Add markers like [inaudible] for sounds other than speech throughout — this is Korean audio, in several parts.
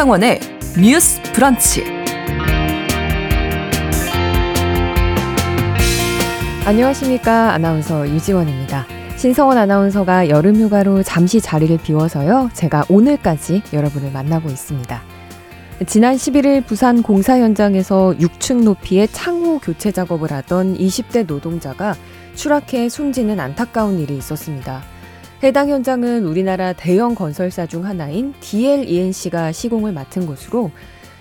신성원의 뉴스 브런치. 안녕하십니까. 아나운서 유지원입니다. 신성원 아나운서가 여름 휴가로 잠시 자리를 비워서요. 제가 오늘까지 여러분을 만나고 있습니다. 지난 11일 부산 공사 현장에서 6층 높이의 창호 교체 작업을 하던 20대 노동자가 추락해 숨지는 안타까운 일이 있었습니다. 해당 현장은 우리나라 대형 건설사 중 하나인 DLENC가 시공을 맡은 곳으로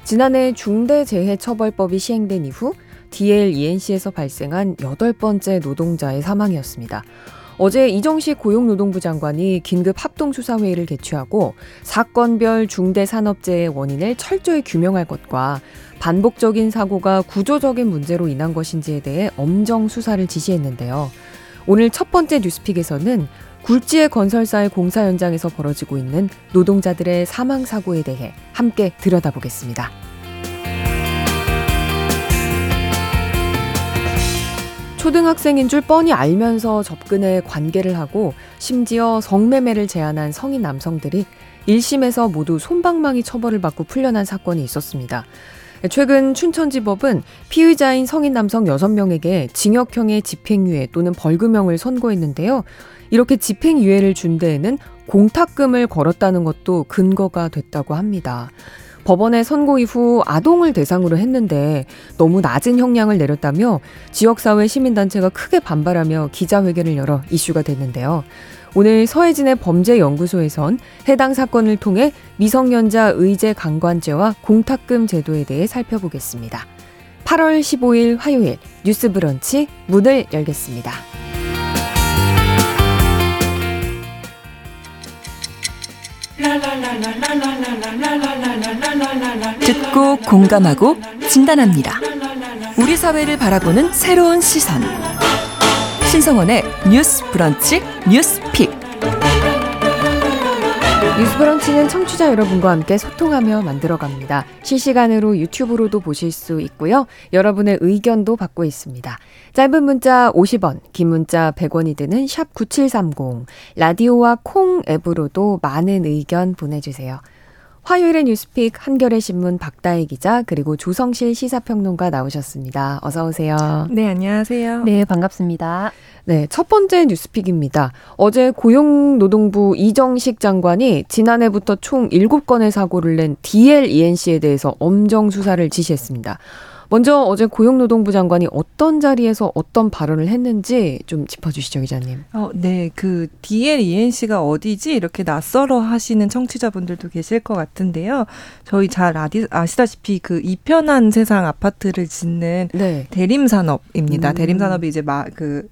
지난해 중대재해처벌법이 시행된 이후 DLENC에서 발생한 여덟 번째 노동자의 사망이었습니다. 어제 이정식 고용노동부 장관이 긴급 합동수사회의를 개최하고 사건별 중대산업재해 원인을 철저히 규명할 것과 반복적인 사고가 구조적인 문제로 인한 것인지에 대해 엄정 수사를 지시했는데요. 오늘 첫 번째 뉴스픽에서는 굴지의 건설사의 공사 현장에서 벌어지고 있는 노동자들의 사망 사고에 대해 함께 들여다보겠습니다. 초등학생인 줄 뻔히 알면서 접근해 관계를 하고 심지어 성매매를 제한한 성인 남성들이 1심에서 모두 손방망이 처벌을 받고 풀려난 사건이 있었습니다. 최근 춘천지법은 피의자인 성인 남성 6명에게 징역형의 집행유예 또는 벌금형을 선고했는데요. 이렇게 집행유예를 준 데에는 공탁금을 걸었다는 것도 근거가 됐다고 합니다. 법원의 선고 이후 아동을 대상으로 했는데 너무 낮은 형량을 내렸다며 지역사회 시민단체가 크게 반발하며 기자회견을 열어 이슈가 됐는데요. 오늘 서해진의 범죄연구소에선 해당 사건을 통해 미성년자 의제 강관죄와 공탁금 제도에 대해 살펴보겠습니다. 8월 15일 화요일 뉴스 브런치 문을 열겠습니다. 듣고 공감하고 진단합니다. 우리 사회를 바라보는 새로운 시선. 신성원의 뉴스 브런치 뉴스 픽. 뉴스 브런치는 청취자 여러분과 함께 소통하며 만들어갑니다. 실시간으로 유튜브로도 보실 수 있고요. 여러분의 의견도 받고 있습니다. 짧은 문자 50원, 긴 문자 100원이 드는 샵 9730, 라디오와 콩 앱으로도 많은 의견 보내주세요. 화요일의 뉴스픽 한겨레 신문 박다혜 기자 그리고 조성실 시사평론가 나오셨습니다. 어서 오세요. 네, 안녕하세요. 네, 반갑습니다. 네, 첫 번째 뉴스픽입니다. 어제 고용노동부 이정식 장관이 지난해부터 총 7건의 사고를 낸 DLENC에 대해서 엄정 수사를 지시했습니다. 먼저 어제 고용노동부 장관이 어떤 자리에서 어떤 발언을 했는지 좀 짚어주시죠, 기자님. 어, 네, 그 DLENC가 어디지 이렇게 낯설어 하시는 청취자분들도 계실 것 같은데요. 저희 잘 아디, 아시다시피 그 이편한 세상 아파트를 짓는 네. 대림산업입니다. 음. 대림산업이 이제 막그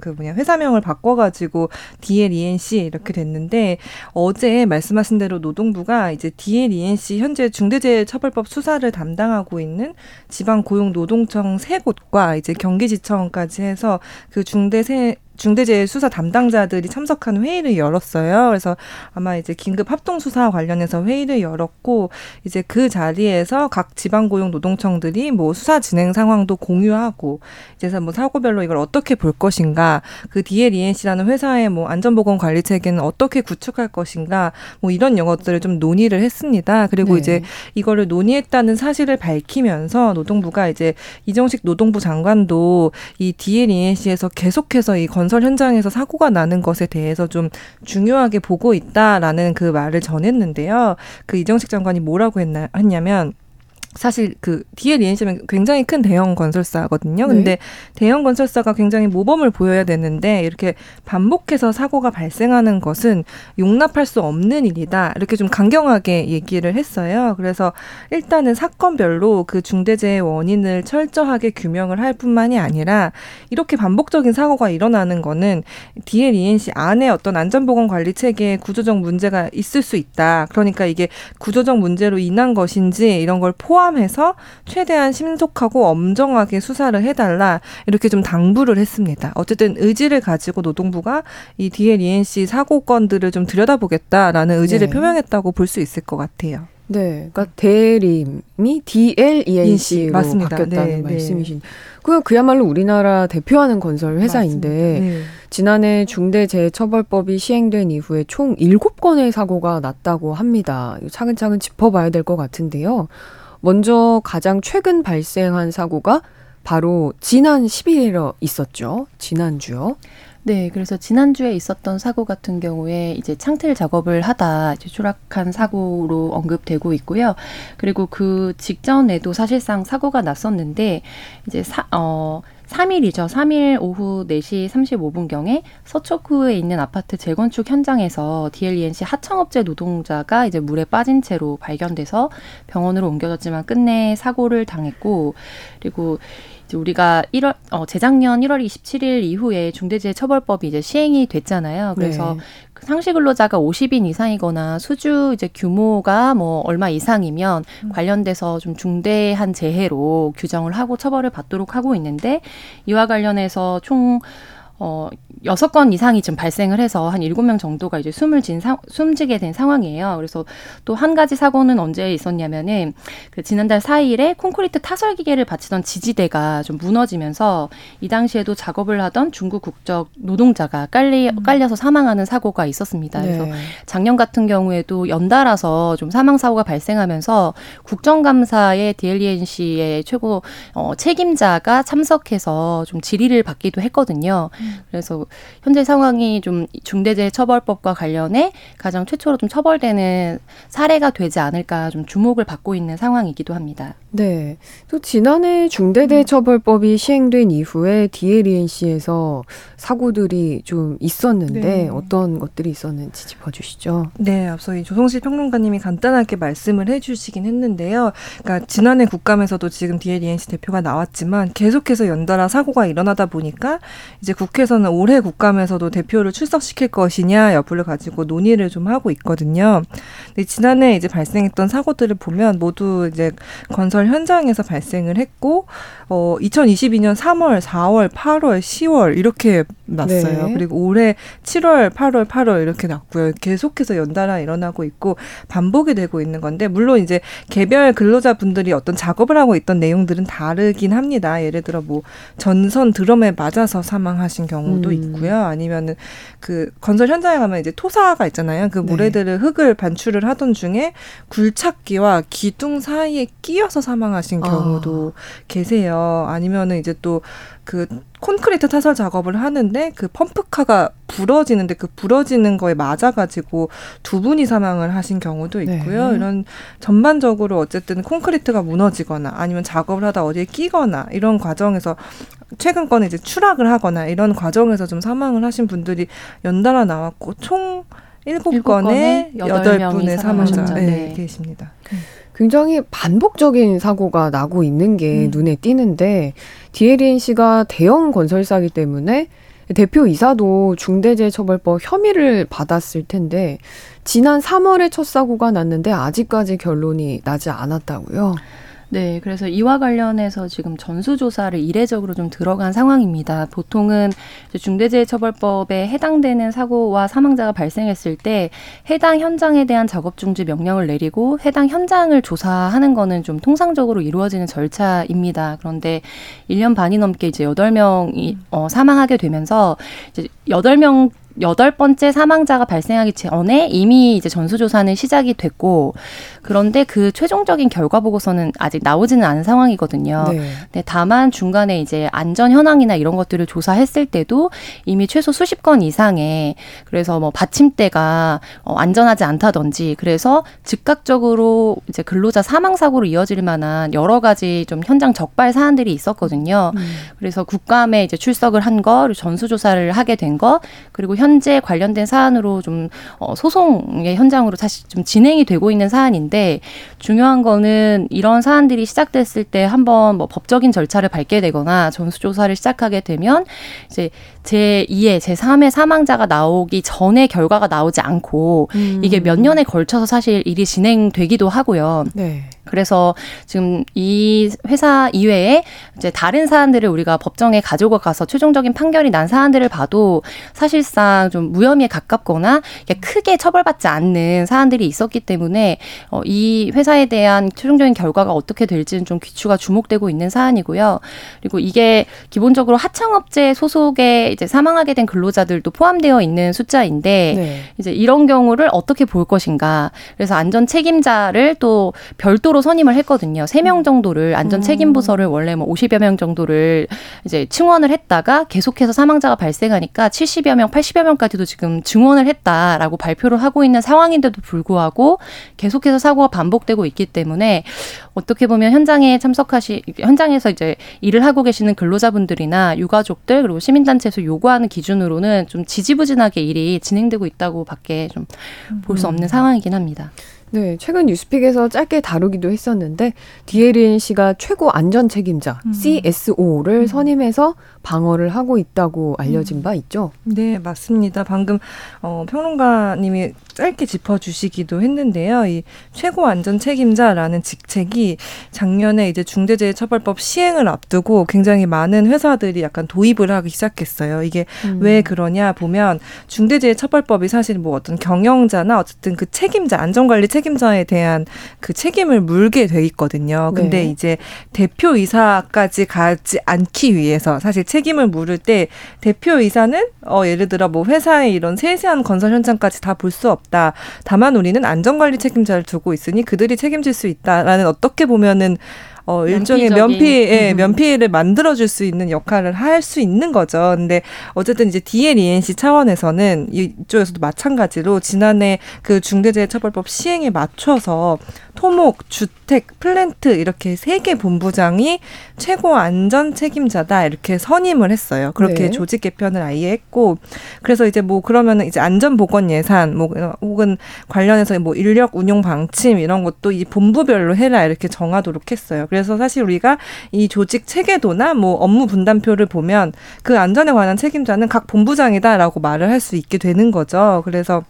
그 뭐냐 회사명을 바꿔가지고 DLENC 이렇게 됐는데 어제 말씀하신 대로 노동부가 이제 DLENC 현재 중대재해처벌법 수사를 담당하고 있는 지방 고용 노동청 세 곳과 이제 경기지청까지 해서 그 중대 세 중대재해 수사 담당자들이 참석한 회의를 열었어요. 그래서 아마 이제 긴급 합동 수사 관련해서 회의를 열었고 이제 그 자리에서 각 지방 고용 노동청들이 뭐 수사 진행 상황도 공유하고 이제서 뭐 사고별로 이걸 어떻게 볼 것인가 그 DLENC라는 회사의 뭐 안전보건 관리 체계는 어떻게 구축할 것인가 뭐 이런 영어들을 좀 논의를 했습니다. 그리고 네. 이제 이거를 논의했다는 사실을 밝히면서 노동부가 이제 이정식 노동부 장관도 이 DLENC에서 계속해서 이 건, 건설 현장에서 사고가 나는 것에 대해서 좀 중요하게 보고 있다라는 그 말을 전했는데요. 그 이정식 장관이 뭐라고 했나 했냐면 사실 그 DL ENC는 굉장히 큰 대형 건설사거든요. 근데 네. 대형 건설사가 굉장히 모범을 보여야 되는데 이렇게 반복해서 사고가 발생하는 것은 용납할 수 없는 일이다. 이렇게 좀 강경하게 얘기를 했어요. 그래서 일단은 사건별로 그 중대재해 원인을 철저하게 규명을 할 뿐만이 아니라 이렇게 반복적인 사고가 일어나는 거는 DL ENC 안에 어떤 안전보건 관리 체계에 구조적 문제가 있을 수 있다. 그러니까 이게 구조적 문제로 인한 것인지 이런 걸 포함 포함해서 최대한 신속하고 엄정하게 수사를 해달라 이렇게 좀 당부를 했습니다. 어쨌든 의지를 가지고 노동부가 이 DLENC 사고 건들을 좀 들여다보겠다라는 의지를 네. 표명했다고 볼 수 있을 것 같아요. 네, 그러니까 대림이 DLENC로 맞습니다. 바뀌었다는 네, 네. 말씀이신. 네. 그 그야말로 우리나라 대표하는 건설 회사인데 네. 지난해 중대재해처벌법이 시행된 이후에 총 7건의 사고가 났다고 합니다. 차근차근 짚어봐야 될 것 같은데요. 먼저 가장 최근 발생한 사고가 바로 지난 10일에 있었죠. 지난주요. 네, 그래서 지난주에 있었던 사고 같은 경우에 이제 창틀 작업을 하다 이제 추락한 사고로 언급되고 있고요. 그리고 그 직전에도 사실상 사고가 났었는데 이제 사, 어, 3일이죠. 3일 오후 4시 35분경에 서초구에 있는 아파트 재건축 현장에서 DLENC 하청업체 노동자가 이제 물에 빠진 채로 발견돼서 병원으로 옮겨졌지만 끝내 사고를 당했고 그리고 이제 우리가 1월 어 재작년 1월 27일 이후에 중대재해처벌법이 이제 시행이 됐잖아요. 그래서 네. 그 상시 근로자가 50인 이상이거나 수주 이제 규모가 뭐 얼마 이상이면 음. 관련돼서 좀 중대한 재해로 규정을 하고 처벌을 받도록 하고 있는데 이와 관련해서 총 어, 여섯 건 이상이 지금 발생을 해서 한 일곱 명 정도가 이제 숨을 진 상, 숨지게 된 상황이에요. 그래서 또 한 가지 사고는 언제 있었냐면은 그 지난달 4일에 콘크리트 타설 기계를 받치던 지지대가 좀 무너지면서 이 당시에도 작업을 하던 중국 국적 노동자가 깔리, 음. 깔려서 사망하는 사고가 있었습니다. 네. 그래서 작년 같은 경우에도 연달아서 좀 사망 사고가 발생하면서 국정감사에 DLENC의 최고 어, 책임자가 참석해서 좀 질의를 받기도 했거든요. 음. 그래서 현재 상황이 좀 중대재해처벌법과 관련해 가장 최초로 좀 처벌되는 사례가 되지 않을까 좀 주목을 받고 있는 상황이기도 합니다. 네. 또 지난해 중대재해처벌법이 시행된 이후에 DLENC에서 사고들이 좀 있었는데 네. 어떤 것들이 있었는지 짚어주시죠. 네, 앞서 이 조성실 평론가님이 간단하게 말씀을 해주시긴 했는데요. 그러니까 지난해 국감에서도 지금 DLENC 대표가 나왔지만 계속해서 연달아 사고가 일어나다 보니까 이제 국회에서는 올해 국감에서도 대표를 출석시킬 것이냐 여부를 가지고 논의를 좀 하고 있거든요. 근데 지난해 이제 발생했던 사고들을 보면 모두 이제 건설 현장에서 발생을 했고 어 2022년 3월, 4월, 8월, 10월 이렇게 났어요. 네. 그리고 올해 7월, 8월, 8월 이렇게 났고요. 계속해서 연달아 일어나고 있고 반복이 되고 있는 건데 물론 이제 개별 근로자분들이 어떤 작업을 하고 있던 내용들은 다르긴 합니다. 예를 들어 뭐 전선 드럼에 맞아서 사망하신 경우도 음. 있고요. 아니면은 그 건설 현장에 가면 이제 토사가 있잖아요. 그 네. 모래들을 흙을 반출을 하던 중에 굴착기와 기둥 사이에 끼어서 사망하신 경우도 아. 계세요. 아니면은 이제 또 그 콘크리트 타설 작업을 하는데 그 펌프카가 부러지는데 그 부러지는 거에 맞아가지고 두 분이 사망을 하신 경우도 있고요. 네. 이런 전반적으로 어쨌든 콘크리트가 무너지거나 아니면 작업을 하다 어디에 끼거나 이런 과정에서 최근 건에 이제 추락을 하거나 이런 과정에서 좀 사망을 하신 분들이 연달아 나왔고 총 일곱 건에 여덟 분의 사망자 네, 네. 계십니다. 굉장히 반복적인 사고가 나고 있는 게 음. 눈에 띄는데 디에리엔 씨가 대형 건설사기 때문에 대표 이사도 중대재해처벌법 혐의를 받았을 텐데 지난 3월에 첫 사고가 났는데 아직까지 결론이 나지 않았다고요. 네, 그래서 이와 관련해서 지금 전수조사를 이례적으로 좀 들어간 상황입니다. 보통은 중대재해처벌법에 해당되는 사고와 사망자가 발생했을 때 해당 현장에 대한 작업 중지 명령을 내리고 해당 현장을 조사하는 거는 좀 통상적으로 이루어지는 절차입니다. 그런데 1년 반이 넘게 이제 8명이 어, 사망하게 되면서 이제 8명 여덟 번째 사망자가 발생하기 전에 이미 이제 전수조사는 시작이 됐고 그런데 그 최종적인 결과 보고서는 아직 나오지는 않은 상황이거든요. 네. 네, 다만 중간에 이제 안전 현황이나 이런 것들을 조사했을 때도 이미 최소 수십 건 이상의 그래서 뭐 받침대가 어, 안전하지 않다든지 그래서 즉각적으로 이제 근로자 사망 사고로 이어질 만한 여러 가지 좀 현장 적발 사안들이 있었거든요. 음. 그래서 국감에 이제 출석을 한 거, 전수조사를 하게 된 거, 그리고 현재 관련된 사안으로 좀 어, 소송의 현장으로 사실 좀 진행이 되고 있는 사안인데. 중요한 거는 이런 사안들이 시작됐을 때 한번 뭐 법적인 절차를 밟게 되거나 전수조사를 시작하게 되면 이제 제 2의 제 3의 사망자가 나오기 전에 결과가 나오지 않고 음. 이게 몇 년에 걸쳐서 사실 일이 진행되기도 하고요. 네. 그래서 지금 이 회사 이외에 이제 다른 사안들을 우리가 법정에 가지고 가서 최종적인 판결이 난 사안들을 봐도 사실상 좀 무혐의에 가깝거나 크게 처벌받지 않는 사안들이 있었기 때문에 어, 이 회사에 대한 최종적인 결과가 어떻게 될지는 좀 귀추가 주목되고 있는 사안이고요. 그리고 이게 기본적으로 하청업체 소속에 이제 사망하게 된 근로자들도 포함되어 있는 숫자인데 네. 이제 이런 경우를 어떻게 볼 것인가. 그래서 안전 책임자를 또 별도로 별도로 선임을 했거든요. 세 명 정도를 안전 책임 부서를 원래 뭐 50여 명 정도를 이제 증원을 했다가 계속해서 사망자가 발생하니까 70여 명, 80여 명까지도 지금 증원을 했다라고 발표를 하고 있는 상황인데도 불구하고 계속해서 사고가 반복되고 있기 때문에 어떻게 보면 현장에 참석하시 현장에서 이제 일을 하고 계시는 근로자분들이나 유가족들 그리고 시민단체에서 요구하는 기준으로는 좀 지지부진하게 일이 진행되고 있다고밖에 좀 볼수 없는 음. 상황이긴 합니다. 네, 최근 뉴스픽에서 짧게 다루기도 했었는데 디에린 씨가 최고 안전 책임자 음. CSO를 음. 선임해서 방어를 하고 있다고 알려진 음. 바 있죠. 네, 맞습니다. 방금 어, 평론가님이 짧게 짚어주시기도 했는데요. 이 최고 안전 책임자라는 직책이 작년에 이제 중대재해처벌법 시행을 앞두고 굉장히 많은 회사들이 약간 도입을 하기 시작했어요. 이게 음. 왜 그러냐 보면 중대재해처벌법이 사실 뭐 어떤 경영자나 어쨌든 그 책임자 안전관리 책임자에 대한 그 책임을 물게 돼 있거든요. 근데 네. 이제 대표이사까지 가지 않기 위해서 사실 책임을 물을 때 대표이사는 어 예를 들어 뭐 회사의 이런 세세한 건설 현장까지 다 볼 수 없 다. 다만 우리는 안전관리 책임자를 두고 있으니 그들이 책임질 수 있다라는 어떻게 보면은 어, 일종의 면피에 음. 면피를 만들어줄 수 있는 역할을 할 수 있는 거죠. 근데 어쨌든 이제 DLENC 차원에서는 이쪽에서도 마찬가지로 지난해 그 중대재해처벌법 시행에 맞춰서 토목, 주 택, 플랜트 이렇게 세 개 본부장이 최고 안전 책임자다 이렇게 선임을 했어요. 그렇게 네. 조직 개편을 아예 했고 그래서 이제 뭐 그러면은 이제 안전 보건 예산 뭐 혹은 관련해서 뭐 인력 운용 방침 이런 것도 이 본부별로 해라 이렇게 정하도록 했어요. 그래서 사실 우리가 이 조직 체계도나 뭐 업무 분담표를 보면 그 안전에 관한 책임자는 각 본부장이다라고 말을 할 수 있게 되는 거죠. 그래서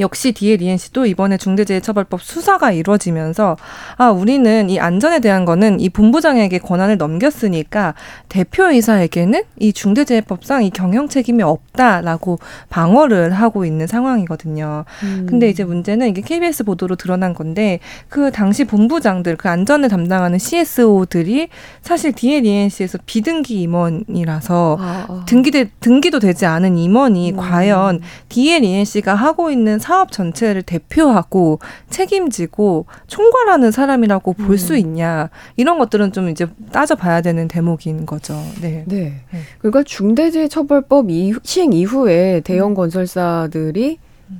역시 디에 리엔 씨도 이번에 중대재해처벌법 수사가 이루어지면서 아 우리는 이 안전에 대한 거는 이 본부장에게 권한을 넘겼으니까 대표이사에게는 이 중대재해법상 이 경영 책임이 없다라고 방어를 하고 있는 상황이거든요. 음. 근데 이제 문제는 이게 KBS 보도로 드러난 건데 그 당시 본부장들 그 안전을 담당하는 CSO들이 사실 디에 리엔 씨에서 비등기 임원이라서 아, 아. 등기대 등기도 되지 않은 임원이 음. 과연 디에 리엔 씨가 하고 있는 사업 전체를 대표하고 책임지고 총괄하는 사람이라고 음. 볼수 있냐 이런 것들은 좀 이제 따져봐야 되는 대목인 거죠. 네. 네. 네. 그러니까 중대재해처벌법 이후, 시행 이후에 대형 음. 건설사들이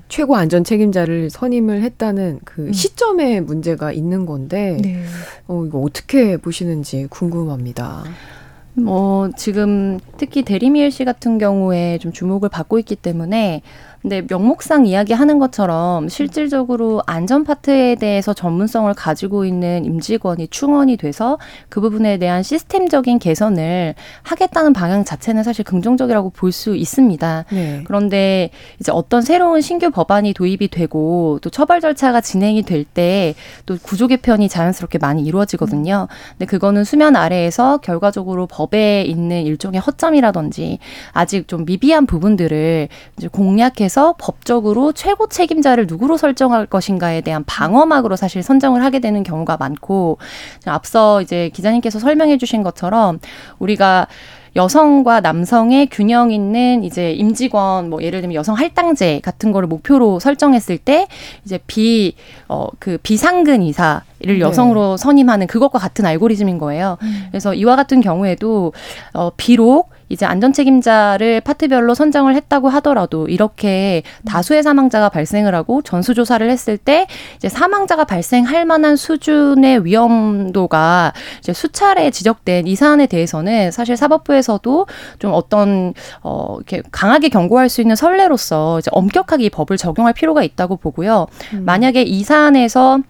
최고 안전 책임자를 선임을 했다는 그 음. 시점에 문제가 있는 건데 네. 어, 이거 어떻게 보시는지 궁금합니다. 뭐 지금 특히 대리미엘 씨 같은 경우에 좀 주목을 받고 있기 때문에 근데 명목상 이야기하는 것처럼 실질적으로 안전 파트에 대해서 전문성을 가지고 있는 임직원이 충원이 돼서 그 부분에 대한 시스템적인 개선을 하겠다는 방향 자체는 사실 긍정적이라고 볼 수 있습니다. 네. 그런데 이제 어떤 새로운 신규 법안이 도입이 되고 또 처벌 절차가 진행이 될 때 또 구조 개편이 자연스럽게 많이 이루어지거든요. 근데 그거는 수면 아래에서 결과적으로 법에 있는 일종의 허점이라든지 아직 좀 미비한 부분들을 이제 공략해서 해서 법적으로 최고 책임자를 누구로 설정할 것인가에 대한 방어막으로 사실 선정을 하게 되는 경우가 많고 앞서 이제 기자님께서 설명해 주신 것처럼 우리가 여성과 남성의 균형 있는 이제 임직원 뭐 예를 들면 여성 할당제 같은 거를 목표로 설정했을 때 이제 비 어 그 비상근 이사를 네. 여성으로 선임하는 그것과 같은 알고리즘인 거예요. 음. 그래서 이와 같은 경우에도 어 비록 이제 안전 책임자를 파트별로 선정을 했다고 하더라도 이렇게 다수의 사망자가 발생을 하고 전수조사를 했을 때 이제 사망자가 발생할 만한 수준의 위험도가 이제 수차례 지적된 이 사안에 대해서는 사실 사법부에서도 좀 어떤 어 이렇게 강하게 경고할 수 있는 선례로서 이제 엄격하게 이 법을 적용할 필요가 있다고 보고요. 음. 만약에 이 사안에서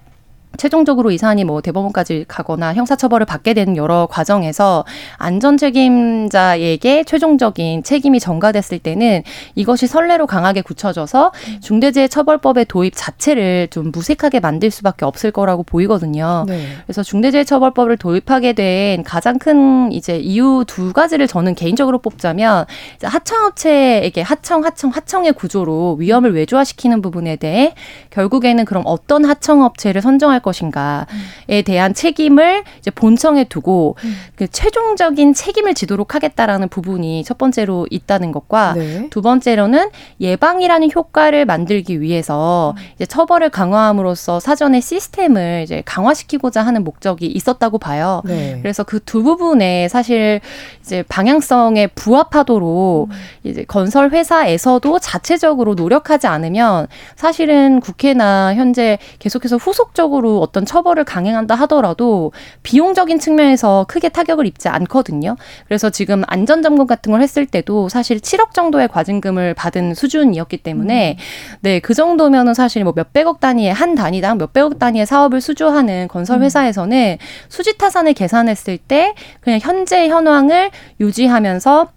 최종적으로 이 사안이 뭐 대법원까지 가거나 형사처벌을 받게 되는 여러 과정에서 안전 책임자에게 최종적인 책임이 전가됐을 때는 이것이 선례로 강하게 굳혀져서 중대재해처벌법의 도입 자체를 좀 무색하게 만들 수밖에 없을 거라고 보이거든요. 네. 그래서 중대재해처벌법을 도입하게 된 가장 큰 이제 이유 두 가지를 저는 개인적으로 뽑자면 하청업체에게 하청, 하청, 하청의 구조로 위험을 외주화시키는 부분에 대해 결국에는 그럼 어떤 하청업체를 선정할 것인가에 대한 책임을 이제 본청에 두고 음. 그 최종적인 책임을 지도록 하겠다라는 부분이 첫 번째로 있다는 것과 네. 두 번째로는 예방이라는 효과를 만들기 위해서 음. 이제 처벌을 강화함으로써 사전에 시스템을 이제 강화시키고자 하는 목적이 있었다고 봐요. 네. 그래서 그 두 부분에 사실 이제 방향성에 부합하도록 음. 이제 건설 회사에서도 자체적으로 노력하지 않으면 사실은 국회나 현재 계속해서 후속적으로 어떤 처벌을 강행한다 하더라도 비용적인 측면에서 크게 타격을 입지 않거든요. 그래서 지금 안전점검 같은 걸 했을 때도 사실 7억 정도의 과징금을 받은 수준이었기 때문에 음. 네, 그 정도면은 사실 뭐 몇백억 단위의 한 단위당 몇백억 단위의 사업을 수주하는 건설 음. 회사에서는 수지 타산을 계산했을 때 그냥 현재 현황을 유지하면서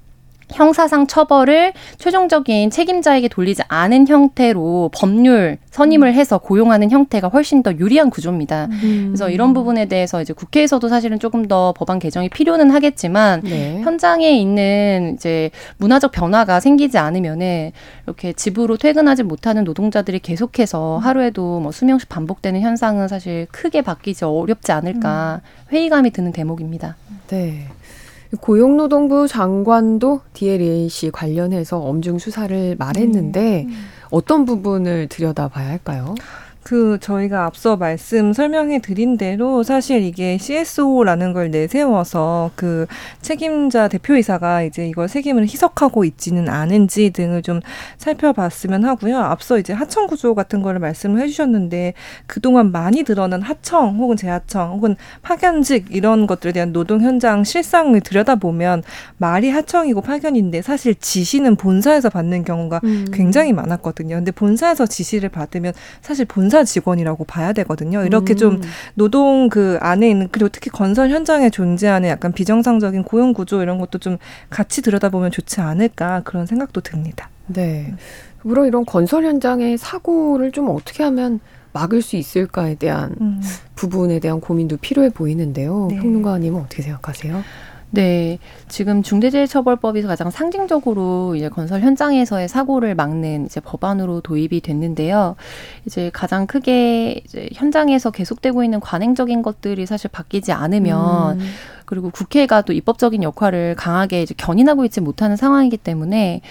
형사상 처벌을 최종적인 책임자에게 돌리지 않은 형태로 법률 선임을 해서 고용하는 형태가 훨씬 더 유리한 구조입니다. 음. 그래서 이런 부분에 대해서 이제 국회에서도 사실은 조금 더 법안 개정이 필요는 하겠지만 네. 현장에 있는 이제 문화적 변화가 생기지 않으면은 이렇게 집으로 퇴근하지 못하는 노동자들이 계속해서 하루에도 뭐 수명씩 반복되는 현상은 사실 크게 바뀌지 어렵지 않을까 음. 회의감이 드는 대목입니다. 네. 고용노동부 장관도 DLA 관련해서 엄중 수사를 말했는데 음. 어떤 부분을 들여다봐야 할까요? 그 저희가 앞서 말씀 설명해 드린 대로 사실 이게 CSO라는 걸 내세워서 그 책임자 대표이사가 이제 이걸 책임을 희석하고 있지는 않은지 등을 좀 살펴봤으면 하고요. 앞서 이제 하청 구조 같은 거를 말씀을 해주셨는데 그동안 많이 드러난 하청 혹은 재하청 혹은 파견직 이런 것들에 대한 노동 현장 실상을 들여다보면 말이 하청이고 파견인데 사실 지시는 본사에서 받는 경우가 음. 굉장히 많았거든요. 근데 본사에서 지시를 받으면 사실 본사 본사 직원이라고 봐야 되거든요. 이렇게 음. 좀 노동 그 안에 있는 그리고 특히 건설 현장에 존재하는 약간 비정상적인 고용 구조 이런 것도 좀 같이 들여다보면 좋지 않을까 그런 생각도 듭니다. 네. 물론 이런 건설 현장의 사고를 좀 어떻게 하면 막을 수 있을까에 대한 음. 부분에 대한 고민도 필요해 보이는데요. 네. 평론가님은 어떻게 생각하세요? 네, 지금 중대재해처벌법이 가장 상징적으로 이제 건설 현장에서의 사고를 막는 이제 법안으로 도입이 됐는데요. 이제 가장 크게 이제 현장에서 계속되고 있는 관행적인 것들이 사실 바뀌지 않으면 음. 그리고 국회가 또 입법적인 역할을 강하게 이제 견인하고 있지 못하는 상황이기 때문에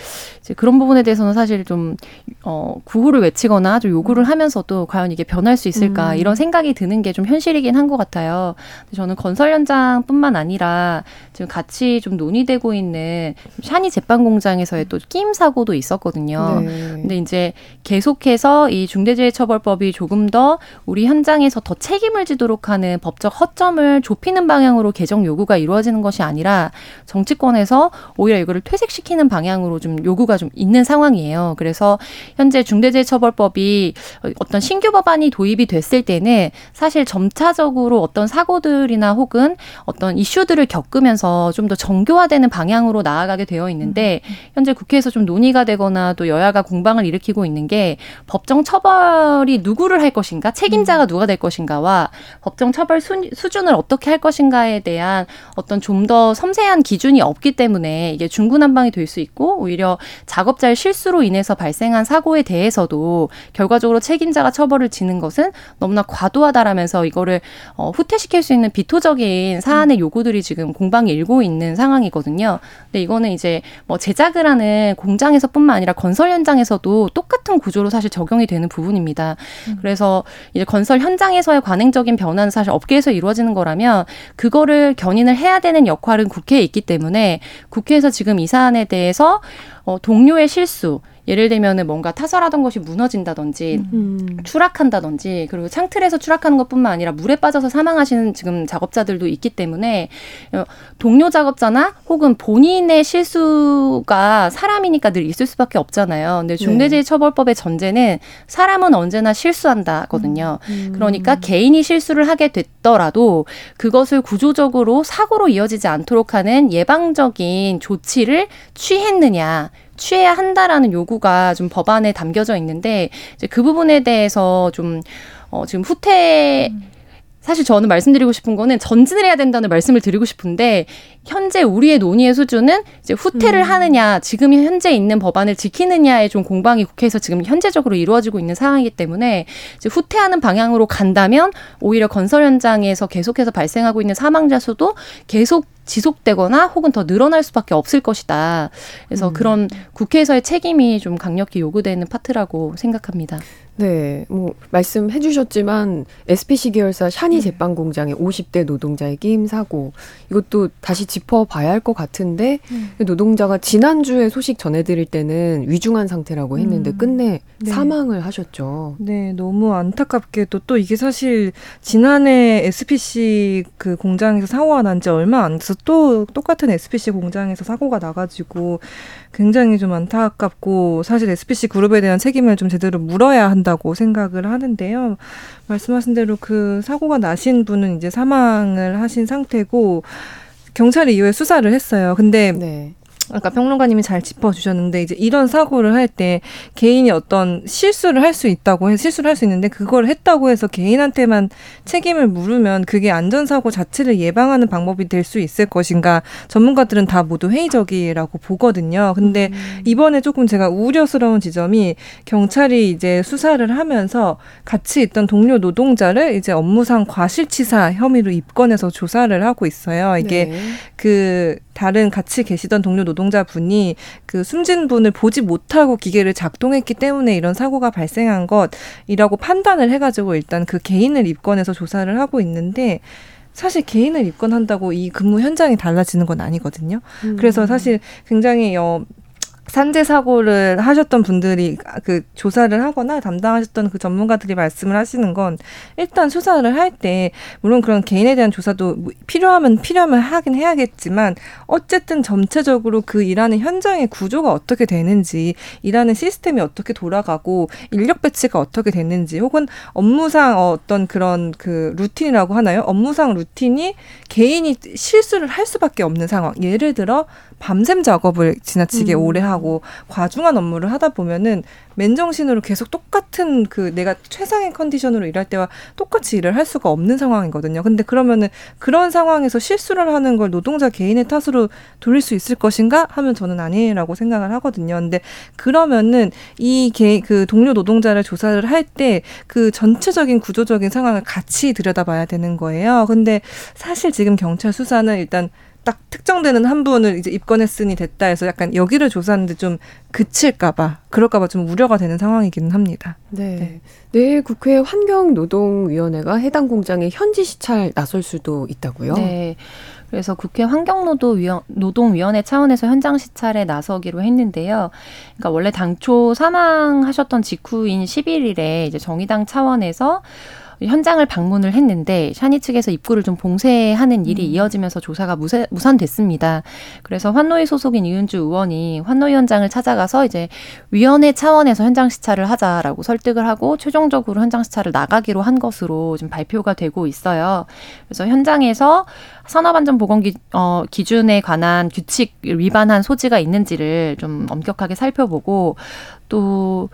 이제 그런 부분에 대해서는 사실 좀 어, 구호를 외치거나 좀 요구를 하면서도 과연 이게 변할 수 있을까 음. 이런 생각이 드는 게 좀 현실이긴 한 것 같아요. 저는 건설 현장뿐만 아니라 지금 같이 좀 논의되고 있는 샤니 제빵 공장에서의 또 끼임 사고도 있었거든요. 네. 근데 이제 계속해서 이 중대재해처벌법이 조금 더 우리 현장에서 더 책임을 지도록 하는 법적 허점을 좁히는 방향으로 개정 요구가 이루어지는 것이 아니라 정치권에서 오히려 이거를 퇴색시키는 방향으로 좀 요구가 좀 있는 상황이에요. 그래서 현재 중대재해처벌법이 어떤 신규 법안이 도입이 됐을 때는 사실 점차적으로 어떤 사고들이나 혹은 어떤 이슈들을 겪으면서 좀 더 정교화되는 방향으로 나아가게 되어 있는데 음, 음. 현재 국회에서 좀 논의가 되거나 또 여야가 공방을 일으키고 있는 게 법정 처벌이 누구를 할 것인가 책임자가 음. 누가 될 것인가와 법정 처벌 수, 수준을 어떻게 할 것인가에 대한 대한 어떤 좀 더 섬세한 기준이 없기 때문에 이게 중구난방이 될 수 있고 오히려 작업자의 실수로 인해서 발생한 사고에 대해서도 결과적으로 책임자가 처벌을 지는 것은 너무나 과도하다라면서 이거를 어, 후퇴시킬 수 있는 비토적인 사안의 요구들이 지금 공방이 일고 있는 상황이거든요. 근데 이거는 이제 뭐 제작을 하는 공장에서뿐만 아니라 건설 현장에서도 똑같은 구조로 사실 적용이 되는 부분입니다. 음. 그래서 이제 건설 현장에서의 관행적인 변화는 사실 업계에서 이루어지는 거라면 그거를 견인을 해야 되는 역할은 국회에 있기 때문에 국회에서 지금 이 사안에 대해서 어, 동료의 실수 예를 들면은 뭔가 타설하던 것이 무너진다든지 음. 추락한다든지 그리고 창틀에서 추락하는 것뿐만 아니라 물에 빠져서 사망하시는 지금 작업자들도 있기 때문에 어, 동료 작업자나 혹은 본인의 실수가 사람이니까 늘 있을 수밖에 없잖아요. 근데 네. 중대재해처벌법의 전제는 사람은 언제나 실수한다거든요. 음. 그러니까 개인이 실수를 하게 됐더라도 그것을 구조적으로 사고로 이어지지 않도록 하는 예방적인 조치를 취했느냐. 취해야 한다라는 요구가 좀 법안에 담겨져 있는데 이제 그 부분에 대해서 좀 어, 지금 후퇴 음. 사실 저는 말씀드리고 싶은 거는 전진을 해야 된다는 말씀을 드리고 싶은데 현재 우리의 논의의 수준은 이제 후퇴를 음. 하느냐 지금 현재 있는 법안을 지키느냐의 좀 공방이 국회에서 지금 현재적으로 이루어지고 있는 상황이기 때문에 이제 후퇴하는 방향으로 간다면 오히려 건설 현장에서 계속해서 발생하고 있는 사망자 수도 계속 지속되거나 혹은 더 늘어날 수밖에 없을 것이다. 그래서 음. 그런 국회에서의 책임이 좀 강력히 요구되는 파트라고 생각합니다. 네, 뭐 말씀해 주셨지만 SPC 계열사 샤니 네. 제빵 공장의 50대 노동자의 끼임 사고 이것도 다시 짚어봐야 할 것 같은데 음. 노동자가 지난주에 소식 전해드릴 때는 위중한 상태라고 했는데 음. 끝내 네. 사망을 하셨죠. 네, 너무 안타깝게도 또 이게 사실 지난해 SPC 그 공장에서 사고가 난 지 얼마 안 돼서 또 똑같은 SPC 공장에서 사고가 나가지고 굉장히 좀 안타깝고 사실 SPC 그룹에 대한 책임을 좀 제대로 물어야 한다고 생각을 하는데요. 말씀하신 대로 그 사고가 나신 분은 이제 사망을 하신 상태고 경찰이 이후에 수사를 했어요. 근데 네. 아까 평론가님이 잘 짚어주셨는데 이제 이런 사고를 할 때 개인이 어떤 실수를 할 수 있다고 해 실수를 할 수 있는데 그걸 했다고 해서 개인한테만 책임을 물으면 그게 안전사고 자체를 예방하는 방법이 될 수 있을 것인가 전문가들은 다 모두 회의적이라고 보거든요. 근데 음. 이번에 조금 제가 우려스러운 지점이 경찰이 이제 수사를 하면서 같이 있던 동료 노동자를 이제 업무상 과실치사 혐의로 입건해서 조사를 하고 있어요. 이게 네. 그 다른 같이 계시던 동료 노동자 분이 그 숨진 분을 보지 못하고 기계를 작동했기 때문에 이런 사고가 발생한 것이라고 판단을 해가지고 일단 그 개인을 입건해서 조사를 하고 있는데 사실 개인을 입건한다고 이 근무 현장이 달라지는 건 아니거든요. 음. 그래서 사실 굉장히 어 산재 사고를 하셨던 분들이 그 조사를 하거나 담당하셨던 그 전문가들이 말씀을 하시는 건 일단 수사를 할 때 물론 그런 개인에 대한 조사도 뭐 필요하면 필요하면 하긴 해야겠지만 어쨌든 전체적으로 그 일하는 현장의 구조가 어떻게 되는지 일하는 시스템이 어떻게 돌아가고 인력 배치가 어떻게 됐는지 혹은 업무상 어떤 그런 그 루틴이라고 하나요? 업무상 루틴이 개인이 실수를 할 수밖에 없는 상황. 예를 들어 밤샘 작업을 지나치게 음. 오래 하고 과중한 업무를 하다 보면은 맨정신으로 계속 똑같은 그 내가 최상의 컨디션으로 일할 때와 똑같이 일을 할 수가 없는 상황이거든요. 근데 그러면은 그런 상황에서 실수를 하는 걸 노동자 개인의 탓으로 돌릴 수 있을 것인가 하면 저는 아니라고 생각을 하거든요. 근데 그러면은 이 개, 그 동료 노동자를 조사를 할 때 그 전체적인 구조적인 상황을 같이 들여다봐야 되는 거예요. 근데 사실 지금 경찰 수사는 일단 딱 특정되는 한 분을 이제 입건했으니 됐다 해서 약간 여기를 조사하는데 좀 그칠까봐 그럴까봐 좀 우려가 되는 상황이기는 합니다. 네. 네. 내일 국회 환경노동위원회가 해당 공장에 현지 시찰 나설 수도 있다고요? 네. 그래서 국회 환경노동위원회 차원에서 현장 시찰에 나서기로 했는데요. 그러니까 원래 당초 사망하셨던 직후인 11일에 이제 정의당 차원에서 현장을 방문을 했는데 샤니 측에서 입구를 좀 봉쇄하는 일이 음. 이어지면서 조사가 무세, 무산됐습니다. 그래서 환노위 소속인 이은주 의원이 환노위 원장을 찾아가서 이제 위원회 차원에서 현장 시찰을 하자라고 설득을 하고 최종적으로 현장 시찰을 나가기로 한 것으로 지금 발표가 되고 있어요. 그래서 현장에서 산업안전보건 기, 어, 기준에 관한 규칙 위반한 소지가 있는지를 좀 엄격하게 살펴보고 또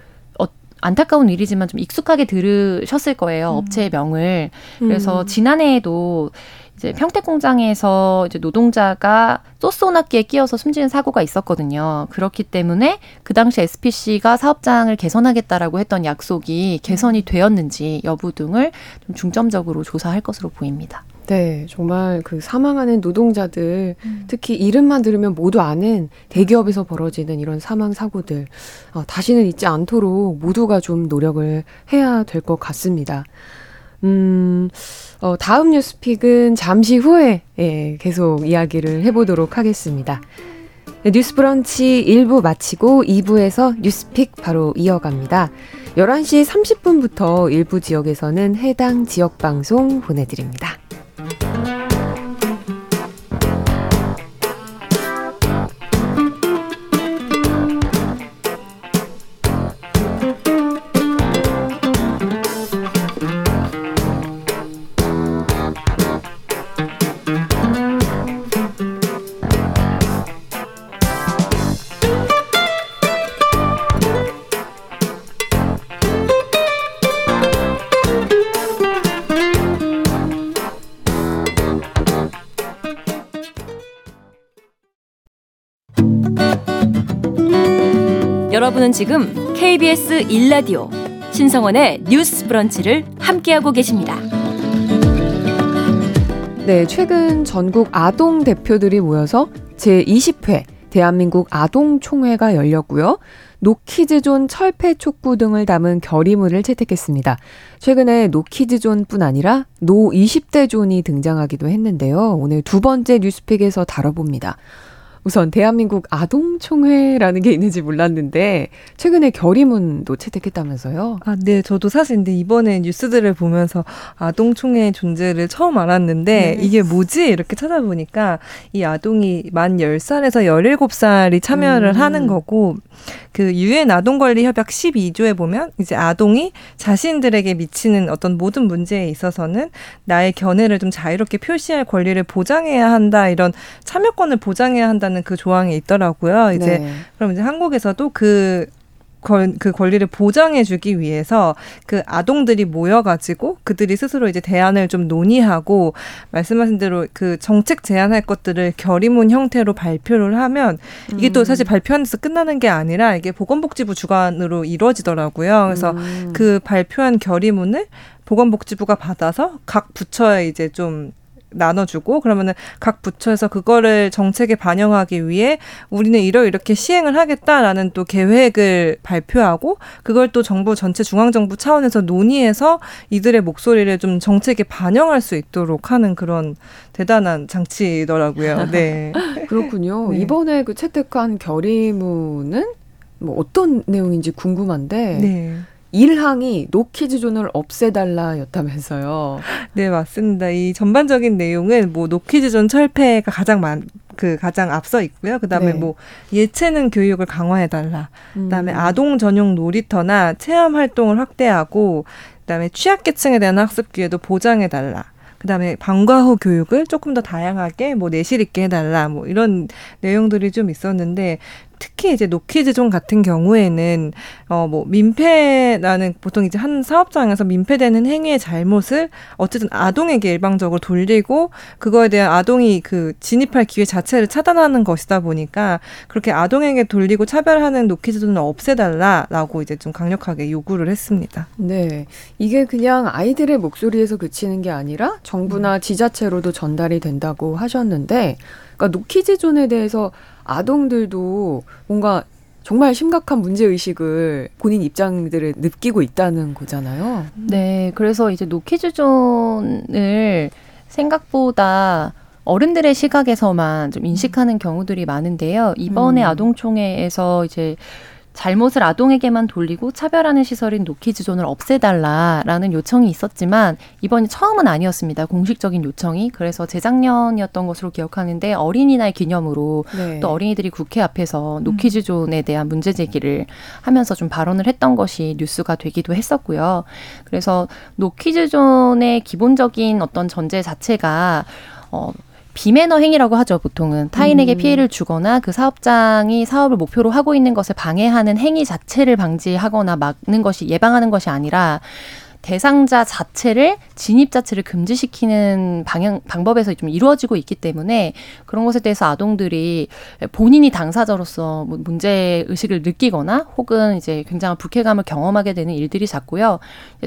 안타까운 일이지만 좀 익숙하게 들으셨을 거예요. 음. 업체의 명을. 그래서 음. 지난해에도 이제 평택 공장에서 이제 노동자가 소스온악기에 끼어서 숨지는 사고가 있었거든요. 그렇기 때문에 그 당시 SPC가 사업장을 개선하겠다라고 했던 약속이 개선이 음. 되었는지 여부 등을 좀 중점적으로 조사할 것으로 보입니다. 네, 정말 그 사망하는 노동자들, 음. 특히 이름만 들으면 모두 아는 대기업에서 벌어지는 이런 사망 사고들, 어, 다시는 있지 않도록 모두가 좀 노력을 해야 될 것 같습니다. 음, 어, 다음 뉴스픽은 잠시 후에 예, 계속 이야기를 해보도록 하겠습니다. 네, 뉴스 브런치 1부 마치고 2부에서 뉴스픽 바로 이어갑니다. 11시 30분부터 일부 지역에서는 해당 지역 방송 보내드립니다. Thank you. 여러분은 지금 KBS 1라디오 신성원의 뉴스 브런치를 함께하고 계십니다. 네, 최근 전국 아동 대표들이 모여서 제20회 대한민국 아동총회가 열렸고요. no kids zone 철폐 촉구 등을 담은 결의문을 채택했습니다. 최근에 no kids zone뿐 아니라 no 20대 zone이 등장하기도 했는데요. 오늘 두 번째 뉴스픽에서 다뤄봅니다. 우선 대한민국 아동총회라는 게 있는지 몰랐는데 최근에 결의문도 채택했다면서요? 아, 네. 저도 사실 근데 이번에 뉴스들을 보면서 아동총회 존재를 처음 알았는데 네. 이게 뭐지? 이렇게 찾아보니까 이 아동이 만 10살에서 17살이 참여를 음. 하는 거고 그 유엔 아동권리 협약 12조에 보면 이제 아동이 자신들에게 미치는 어떤 모든 문제에 있어서는 나의 견해를 좀 자유롭게 표시할 권리를 보장해야 한다 이런 참여권을 보장해야 한다 있다는 그 조항이 있더라고요. 이제 네. 그럼 이제 한국에서도 그 권, 그 권리를 보장해주기 위해서 그 아동들이 모여가지고 그들이 스스로 이제 대안을 좀 논의하고 말씀하신 대로 그 정책 제안할 것들을 결의문 형태로 발표를 하면 이게 음. 또 사실 발표한 데서 끝나는 게 아니라 이게 보건복지부 주관으로 이루어지더라고요. 그래서 음. 그 발표한 결의문을 보건복지부가 받아서 각 부처에 이제 좀 나눠주고 그러면은 각 부처에서 그거를 정책에 반영하기 위해 우리는 이러 이렇게 시행을 하겠다라는 또 계획을 발표하고 그걸 또 정부 전체 중앙 정부 차원에서 논의해서 이들의 목소리를 좀 정책에 반영할 수 있도록 하는 그런 대단한 장치더라고요. [laughs] 네. 그렇군요. 네. 이번에 그 채택한 결의문은 뭐 어떤 내용인지 궁금한데 네. 일항이 노키즈 존을 없애달라였다면서요. 네, 맞습니다. 이 전반적인 내용은 뭐 no kids zone 철폐가 가장 많, 그 가장 앞서 있고요. 그다음에 네. 뭐 예체능 교육을 강화해 달라. 그다음에 음. 아동 전용 놀이터나 체험 활동을 확대하고 그다음에 취약계층에 대한 학습 기회도 보장해 달라. 그다음에 방과 후 교육을 조금 더 다양하게 뭐 내실 있게 해달라 뭐 이런 내용들이 좀 있었는데 특히 이제 no kids zone 같은 경우에는 어 뭐 민폐라는 보통 이제 한 사업장에서 민폐되는 행위의 잘못을 어쨌든 아동에게 일방적으로 돌리고 그거에 대한 아동이 그 진입할 기회 자체를 차단하는 것이다 보니까 그렇게 아동에게 돌리고 차별하는 노키즈존을 없애달라라고 이제 좀 강력하게 요구를 했습니다. 네, 이게 그냥 아이들의 목소리에서 그치는 게 아니라 정부나 지자체로도 전달이 된다고 하셨는데, 그러니까 노키즈존에 대해서 아동들도 뭔가 정말 심각한 문제 의식을 본인 입장들을 느끼고 있다는 거잖아요. 네, 그래서 이제 노키즈존을 생각보다 어른들의 시각에서만 좀 인식하는 경우들이 많은데요. 이번에 음. 아동총회에서 이제 잘못을 아동에게만 돌리고 차별하는 시설인 노키즈존을 없애달라라는 요청이 있었지만 이번이 처음은 아니었습니다. 공식적인 요청이. 그래서 재작년이었던 것으로 기억하는데 어린이날 기념으로 네. 또 어린이들이 국회 앞에서 음. 노키즈존에 대한 문제 제기를 하면서 좀 발언을 했던 것이 뉴스가 되기도 했었고요. 그래서 노키즈존의 기본적인 어떤 전제 자체가 어 비매너 행위라고 하죠, 보통은. 타인에게 음. 피해를 주거나 그 사업장이 사업을 목표로 하고 있는 것을 방해하는 행위 자체를 방지하거나 막는 것이 예방하는 것이 아니라 대상자 자체를 진입 자체를 금지시키는 방향 방법에서 좀 이루어지고 있기 때문에 그런 것에 대해서 아동들이 본인이 당사자로서 뭐 문제 의식을 느끼거나 혹은 이제 굉장한 불쾌감을 경험하게 되는 일들이 잦고요.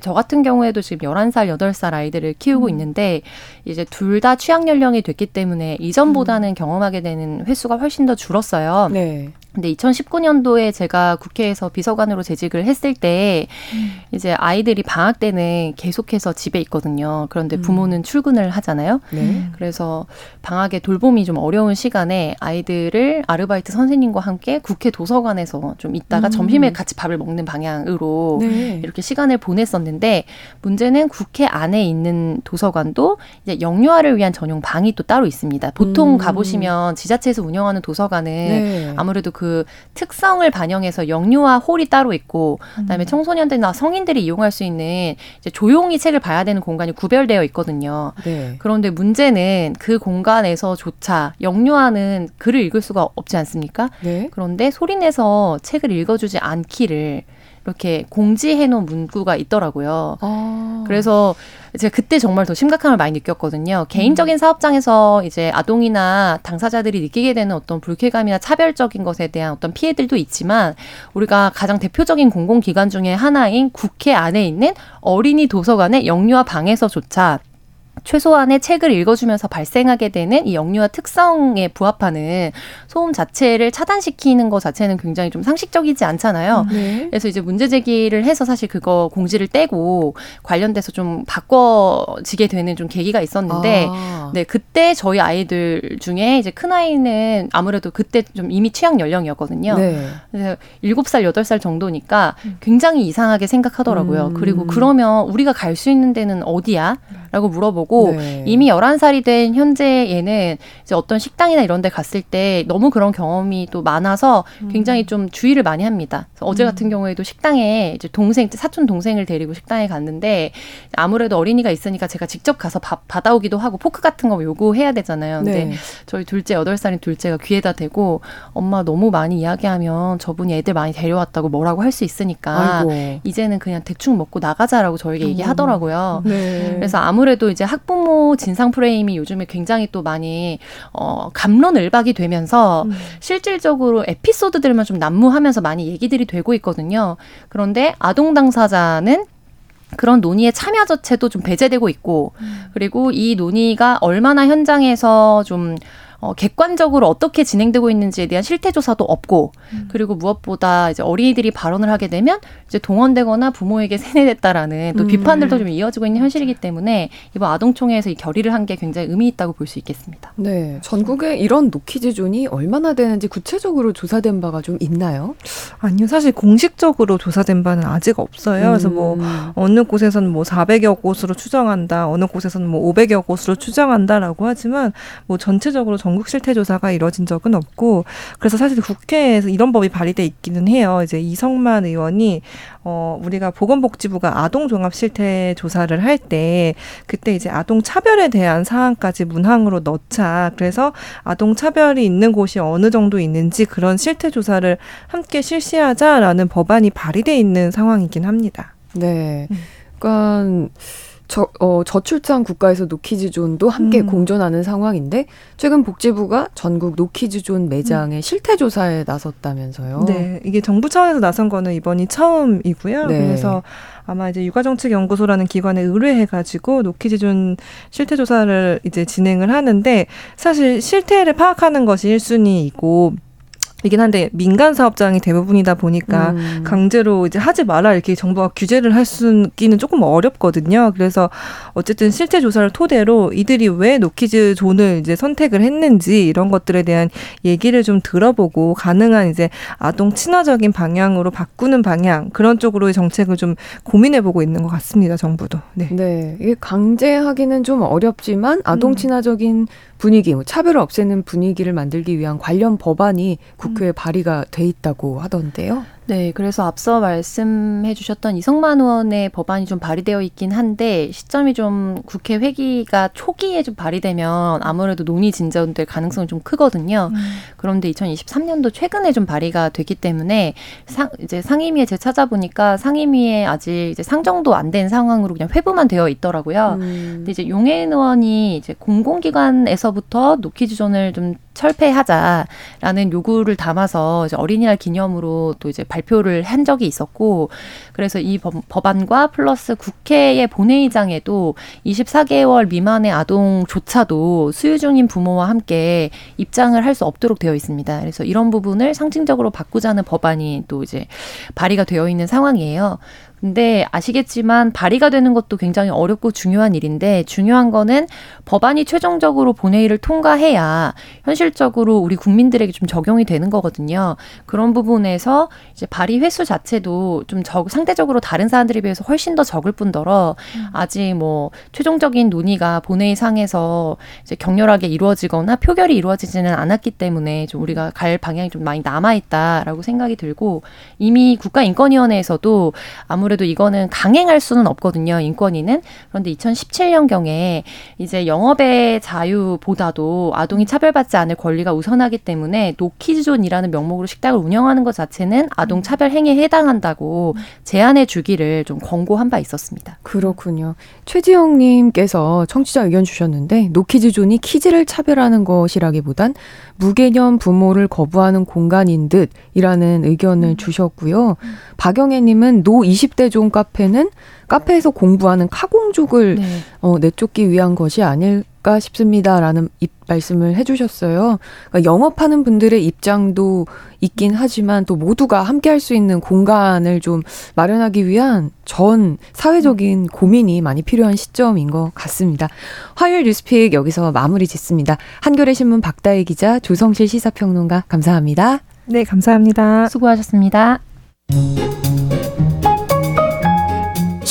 저 같은 경우에도 지금 열한 살 여덟 살 아이들을 키우고 음. 있는데 이제 둘 다 취약 연령이 됐기 때문에 이전보다는 음. 경험하게 되는 횟수가 훨씬 더 줄었어요. 네. 근데 2019년도에 제가 국회에서 비서관으로 재직을 했을 때 음. 이제 아이들이 방학 때는 계속해서 집에 있거든요. 그런데 음. 부모는 음. 출근을 하잖아요. 네. 그래서 방학에 돌봄이 좀 어려운 시간에 아이들을 아르바이트 선생님과 함께 국회 도서관에서 좀 있다가 음. 점심에 같이 밥을 먹는 방향으로 네. 이렇게 시간을 보냈었는데 문제는 국회 안에 있는 도서관도 이제 영유아를 위한 전용 방이 또 따로 있습니다. 보통 음. 가보시면 지자체에서 운영하는 도서관은 네. 아무래도 그그 특성을 반영해서 영유아 홀이 따로 있고 그다음에 음. 청소년들이나 성인들이 이용할 수 있는 이제 조용히 책을 봐야 되는 공간이 구별되어 있거든요. 네. 그런데 문제는 그 공간에서조차 영유아는 글을 읽을 수가 없지 않습니까? 네. 그런데 소리 내서 책을 읽어주지 않기를 이렇게 공지해 놓은 문구가 있더라고요. 아. 그래서 제가 그때 정말 더 심각함을 많이 느꼈거든요. 개인적인 음. 사업장에서 이제 아동이나 당사자들이 느끼게 되는 어떤 불쾌감이나 차별적인 것에 대한 어떤 피해들도 있지만 우리가 가장 대표적인 공공기관 중에 하나인 국회 안에 있는 어린이 도서관의 영유아 방에서조차 최소한의 책을 읽어주면서 발생하게 되는 이 영유아 특성에 부합하는 소음 자체를 차단시키는 것 자체는 굉장히 좀 상식적이지 않잖아요. 네. 그래서 이제 문제 제기를 해서 사실 그거 공지를 떼고 관련돼서 좀 바꿔지게 되는 좀 계기가 있었는데, 아. 네 그때 저희 아이들 중에 이제 큰 아이는 아무래도 그때 좀 이미 취약 연령이었거든요. 네. 그래서 일곱 살 여덟 살 정도니까 음. 굉장히 이상하게 생각하더라고요. 음. 그리고 그러면 우리가 갈 수 있는 데는 어디야? 라고 물어보고 네. 이미 열한 살이된 현재 얘는 이제 어떤 식당이나 이런 데 갔을 때 너무 그런 경험이 또 많아서 음. 굉장히 좀 주의를 많이 합니다. 어제 음. 같은 경우에도 식당에 이제 동생, 사촌 동생을 데리고 식당에 갔는데 아무래도 어린이가 있으니까 제가 직접 가서 밥 받아오기도 하고 포크 같은 거 요구해야 되잖아요. 근데 네. 저희 둘째 여덟 살인 둘째가 귀에다 대고 엄마 너무 많이 이야기하면 저분이 애들 많이 데려왔다고 뭐라고 할 수 있으니까 아이고. 이제는 그냥 대충 먹고 나가자라고 저에게 음. 얘기하더라고요. 네. 그래서 아무 아무래도 이제 학부모 진상 프레임이 요즘에 굉장히 또 많이 어 감론을박이 되면서 음. 실질적으로 에피소드들만 좀 난무하면서 많이 얘기들이 되고 있거든요. 그런데 아동 당사자는 그런 논의의 참여 자체도 좀 배제되고 있고, 음. 그리고 이 논의가 얼마나 현장에서 좀 어, 객관적으로 어떻게 진행되고 있는지에 대한 실태 조사도 없고 음. 그리고 무엇보다 이제 어린이들이 발언을 하게 되면 이제 동원되거나 부모에게 [laughs] 세뇌됐다라는 또 음. 비판들도 좀 이어지고 있는 현실이기 때문에 이번 아동총회에서 이 결의를 한 게 굉장히 의미 있다고 볼 수 있겠습니다. 네, 전국에 이런 no kids zone이 얼마나 되는지 구체적으로 조사된 바가 좀 있나요? 아니요, 사실 공식적으로 조사된 바는 아직 없어요. 음. 그래서 뭐 음. 어느 곳에서는 뭐 400여 곳으로 추정한다, 어느 곳에서는 뭐 500여 곳으로 추정한다라고 하지만 뭐 전체적으로 정 전국 실태 조사가 이뤄진 적은 없고 그래서 사실 국회에서 이런 법이 발의돼 있기는 해요. 이제 이성만 의원이 어 우리가 보건복지부가 아동 종합 실태 조사를 할 때 그때 이제 아동 차별에 대한 사항까지 문항으로 넣자. 그래서 아동 차별이 있는 곳이 어느 정도 있는지 그런 실태 조사를 함께 실시하자라는 법안이 발의돼 있는 상황이긴 합니다. 네. 음. 그러니까 저, 어, 저출산 국가에서 노키즈 존도 함께 음. 공존하는 상황인데 최근 복지부가 전국 노키즈 존 매장의 음. 실태 조사에 나섰다면서요. 네, 이게 정부 차원에서 나선 거는 이번이 처음이고요. 네. 그래서 아마 이제 육아정책연구소라는 기관에 의뢰해가지고 노키즈 존 실태 조사를 이제 진행을 하는데 사실 실태를 파악하는 것이 1순위이고 이긴 한데 민간 사업장이 대부분이다 보니까 음. 강제로 이제 하지 마라 이렇게 정부가 규제를 할 수기는 조금 어렵거든요. 그래서 어쨌든 실태 조사를 토대로 이들이 왜 노키즈 존을 이제 선택을 했는지 이런 것들에 대한 얘기를 좀 들어보고 가능한 이제 아동 친화적인 방향으로 바꾸는 방향 그런 쪽으로의 정책을 좀 고민해 보고 있는 것 같습니다. 정부도. 네. 네. 이게 강제하기는 좀 어렵지만 아동 음. 친화적인 분위기, 뭐 차별을 없애는 분위기를 만들기 위한 관련 법안이 국회에 음. 발의가 돼 있다고 하던데요. 네, 그래서 앞서 말씀해 주셨던 이성만 의원의 법안이 좀 발의되어 있긴 한데 시점이 좀 국회 회기가 초기에 좀 발의되면 아무래도 논의 진전될 가능성이 좀 크거든요. 음. 그런데 2023년도 최근에 좀 발의가 됐기 때문에 상 이제 상임위에 제 찾아보니까 상임위에 아직 이제 상정도 안 된 상황으로 그냥 회부만 되어 있더라고요. 음. 근데 이제 용해인 의원이 이제 공공기관에서부터 노키즈존을 좀 철폐하자라는 요구를 담아서 이제 어린이날 기념으로 또 이제 발표를 한 적이 있었고 그래서 이 법 안과 플러스 국회의 본회의장에도 24개월 미만의 아동조차도 수유 중인 부모와 함께 입장을 할 수 없도록 되어 있습니다. 그래서 이런 부분을 상징적으로 바꾸자는 법안이 또 이제 발의가 되어 있는 상황이에요. 근데 아시겠지만 발의가 되는 것도 굉장히 어렵고 중요한 일인데 중요한 거는 법안이 최종적으로 본회의를 통과해야 현실적으로 우리 국민들에게 좀 적용이 되는 거거든요. 그런 부분에서 이제 발의 횟수 자체도 좀 적, 상대적으로 다른 사안들에 비해서 훨씬 더 적을 뿐더러 음. 아직 뭐 최종적인 논의가 본회의 상에서 이제 격렬하게 이루어지거나 표결이 이루어지지는 않았기 때문에 좀 우리가 갈 방향이 좀 많이 남아 있다라고 생각이 들고 이미 국가인권위원회에서도 아무래도 아무래도 이거는 강행할 수는 없거든요. 인권위는. 그런데 2017년경에 이제 영업의 자유보다도 아동이 차별받지 않을 권리가 우선하기 때문에 노키즈존이라는 명목으로 식당을 운영하는 것 자체는 아동 차별 행위에 해당한다고 제안해 주기를 좀 권고한 바 있었습니다. 그렇군요. 최지영 님께서 청취자 의견 주셨는데 노키즈존이 kids를 차별하는 것이라기보단 무개념 부모를 거부하는 공간인 듯이라는 의견을 음. 주셨고요. 음. 박영애 님은 no 20대 존 카페는 카페에서 공부하는 카공족을 네. 어, 내쫓기 위한 것이 아닐까 싶습니다라는 입, 말씀을 해주셨어요. 그러니까 영업하는 분들의 입장도 있긴 하지만 또 모두가 함께 할 수 있는 공간을 좀 마련하기 위한 전 사회적인 고민이 많이 필요한 시점인 것 같습니다. 화요일 뉴스픽 여기서 마무리 짓습니다. 한겨레 신문 박다혜 기자, 조성실 시사평론가 감사합니다. 네, 감사합니다. 수고하셨습니다.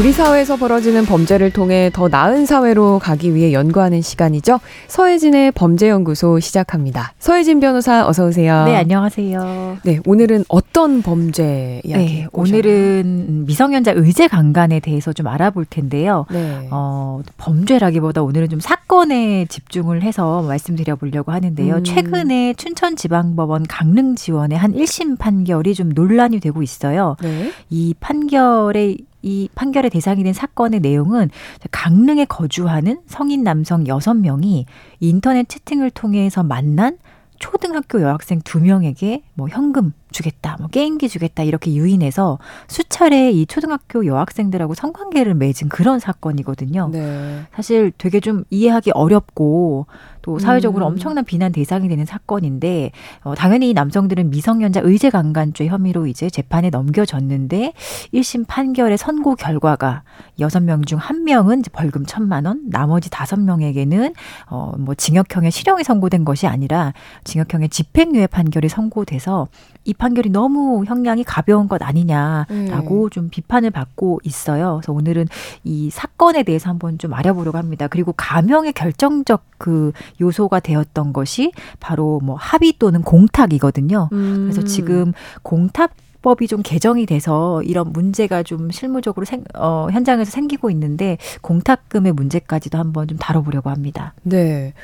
우리 사회에서 벌어지는 범죄를 통해 더 나은 사회로 가기 위해 연구하는 시간이죠. 서혜진의 범죄연구소 시작합니다. 서혜진 변호사 어서 오세요. 네, 안녕하세요. 네, 오늘은 어떤 범죄 이야기? 네, 오늘은 미성년자 의제 강간에 대해서 좀 알아볼 텐데요. 네. 어, 범죄라기보다 오늘은 좀 사건에 집중을 해서 말씀드려 보려고 하는데요. 음. 최근에 춘천지방법원 강릉지원의 한 1심 판결이 좀 논란이 되고 있어요. 네. 이 판결의 이 판결의 대상이 된 사건의 내용은 강릉에 거주하는 성인 남성 여섯 명이 인터넷 채팅을 통해서 만난 초등학교 여학생 두 명에게 뭐 현금 주겠다, 뭐 게임기 주겠다 이렇게 유인해서 수차례 이 초등학교 여학생들하고 성관계를 맺은 그런 사건이거든요. 네. 사실 되게 좀 이해하기 어렵고 또 사회적으로 음. 엄청난 비난 대상이 되는 사건인데 어, 당연히 남성들은 미성년자 의제 강간죄 혐의로 이제 재판에 넘겨졌는데 1심 판결의 선고 결과가 6명 중 1명은 벌금 1천만 원, 나머지 5명에게는 어, 뭐 징역형의 실형이 선고된 것이 아니라 징역형의 집행유예 판결이 선고돼서 이 판결이 너무 형량이 가벼운 것 아니냐라고 음. 좀 비판을 받고 있어요. 그래서 오늘은 이 사건에 대해서 한번 좀 알아보려고 합니다. 그리고 감형의 결정적 그 요소가 되었던 것이 바로 뭐 합의 또는 공탁이거든요. 음. 그래서 지금 공탁 법이 좀 개정이 돼서 이런 문제가 좀 실무적으로 생, 어, 현장에서 생기고 있는데 공탁금의 문제까지도 한번 좀 다뤄보려고 합니다. 네.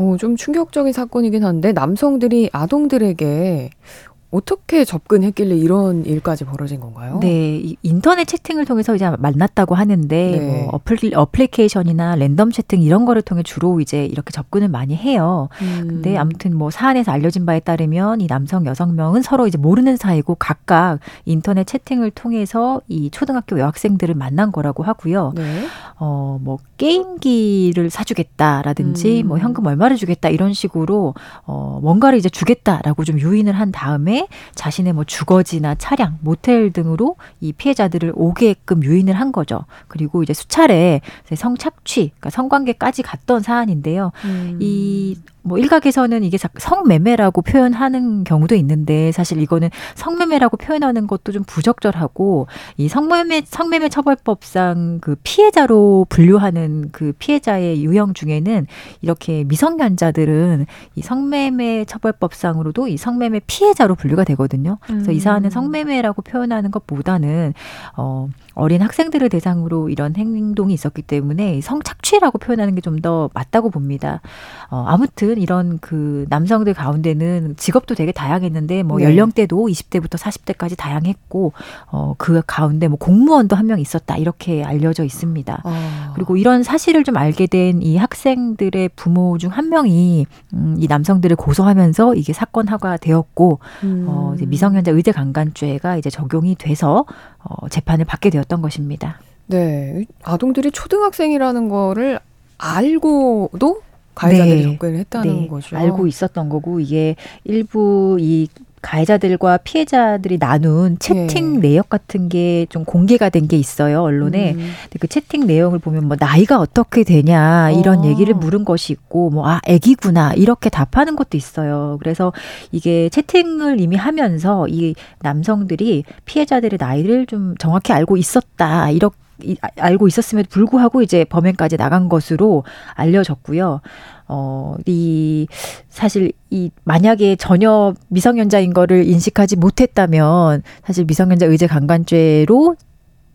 어, 좀 충격적인 사건이긴 한데 남성들이 아동들에게 어떻게 접근했길래 이런 일까지 벌어진 건가요? 네, 인터넷 채팅을 통해서 이제 만났다고 하는데 네. 뭐 어플, 어플리케이션이나 랜덤 채팅 이런 거를 통해 주로 이제 이렇게 접근을 많이 해요. 음. 근데 아무튼 뭐 사안에서 알려진 바에 따르면 이 남성 여성 명은 서로 이제 모르는 사이고 각각 인터넷 채팅을 통해서 이 초등학교 여학생들을 만난 거라고 하고요. 네. 어뭐 게임기를 사주겠다라든지 음. 뭐 현금 얼마를 주겠다 이런 식으로 어 뭔가를 이제 주겠다라고 좀 유인을 한 다음에 자신의 뭐 주거지나 차량, 모텔 등으로 이 피해자들을 오게끔 유인을 한 거죠. 그리고 이제 수차례 성착취, 그러니까 성관계까지 갔던 사안인데요. 음. 이뭐 일각에서는 이게 성매매라고 표현하는 경우도 있는데 사실 이거는 성매매라고 표현하는 것도 좀 부적절하고 이 성매매 성매매 처벌법상 그 피해자로 분류하는 그 피해자의 유형 중에는 이렇게 미성년자들은 이 성매매 처벌법상으로도 이 성매매 피해자로 분류 가 되거든요. 그래서 음. 이 사안은 성매매라고 표현하는 것보다는 어 어린 학생들을 대상으로 이런 행동이 있었기 때문에 성착취라고 표현하는 게 좀 더 맞다고 봅니다. 어, 아무튼 이런 그 남성들 가운데는 직업도 되게 다양했는데 뭐 네. 연령대도 20대부터 40대까지 다양했고 어, 그 가운데 뭐 공무원도 한 명 있었다 이렇게 알려져 있습니다. 아. 그리고 이런 사실을 좀 알게 된 이 학생들의 부모 중 한 명이 음, 이 남성들을 고소하면서 이게 사건 화가 되었고 음. 어, 이제 미성년자 의제 강간죄가 이제 적용이 돼서 어, 재판을 받게 되었던 것입니다. 네. 아동들이 초등학생이라는 거를 알고도 가해자들이 네. 접근을 했다는 네. 거죠. 알고 있었던 거고 이게 일부 이 가해자들과 피해자들이 나눈 채팅 네. 내역 같은 게 좀 공개가 된 게 있어요 언론에. 음. 그 채팅 내용을 보면 뭐 나이가 어떻게 되냐 이런 어. 얘기를 물은 것이 있고 뭐 아 애기구나 이렇게 답하는 것도 있어요. 그래서 이게 채팅을 이미 하면서 이 남성들이 피해자들의 나이를 좀 정확히 알고 있었다 이렇게. 아, 알고 있었음에도 불구하고 이제 범행까지 나간 것으로 알려졌고요. 어, 이, 사실 이, 만약에 전혀 미성년자인 거를 인식하지 못했다면 사실 미성년자 의제 강간죄로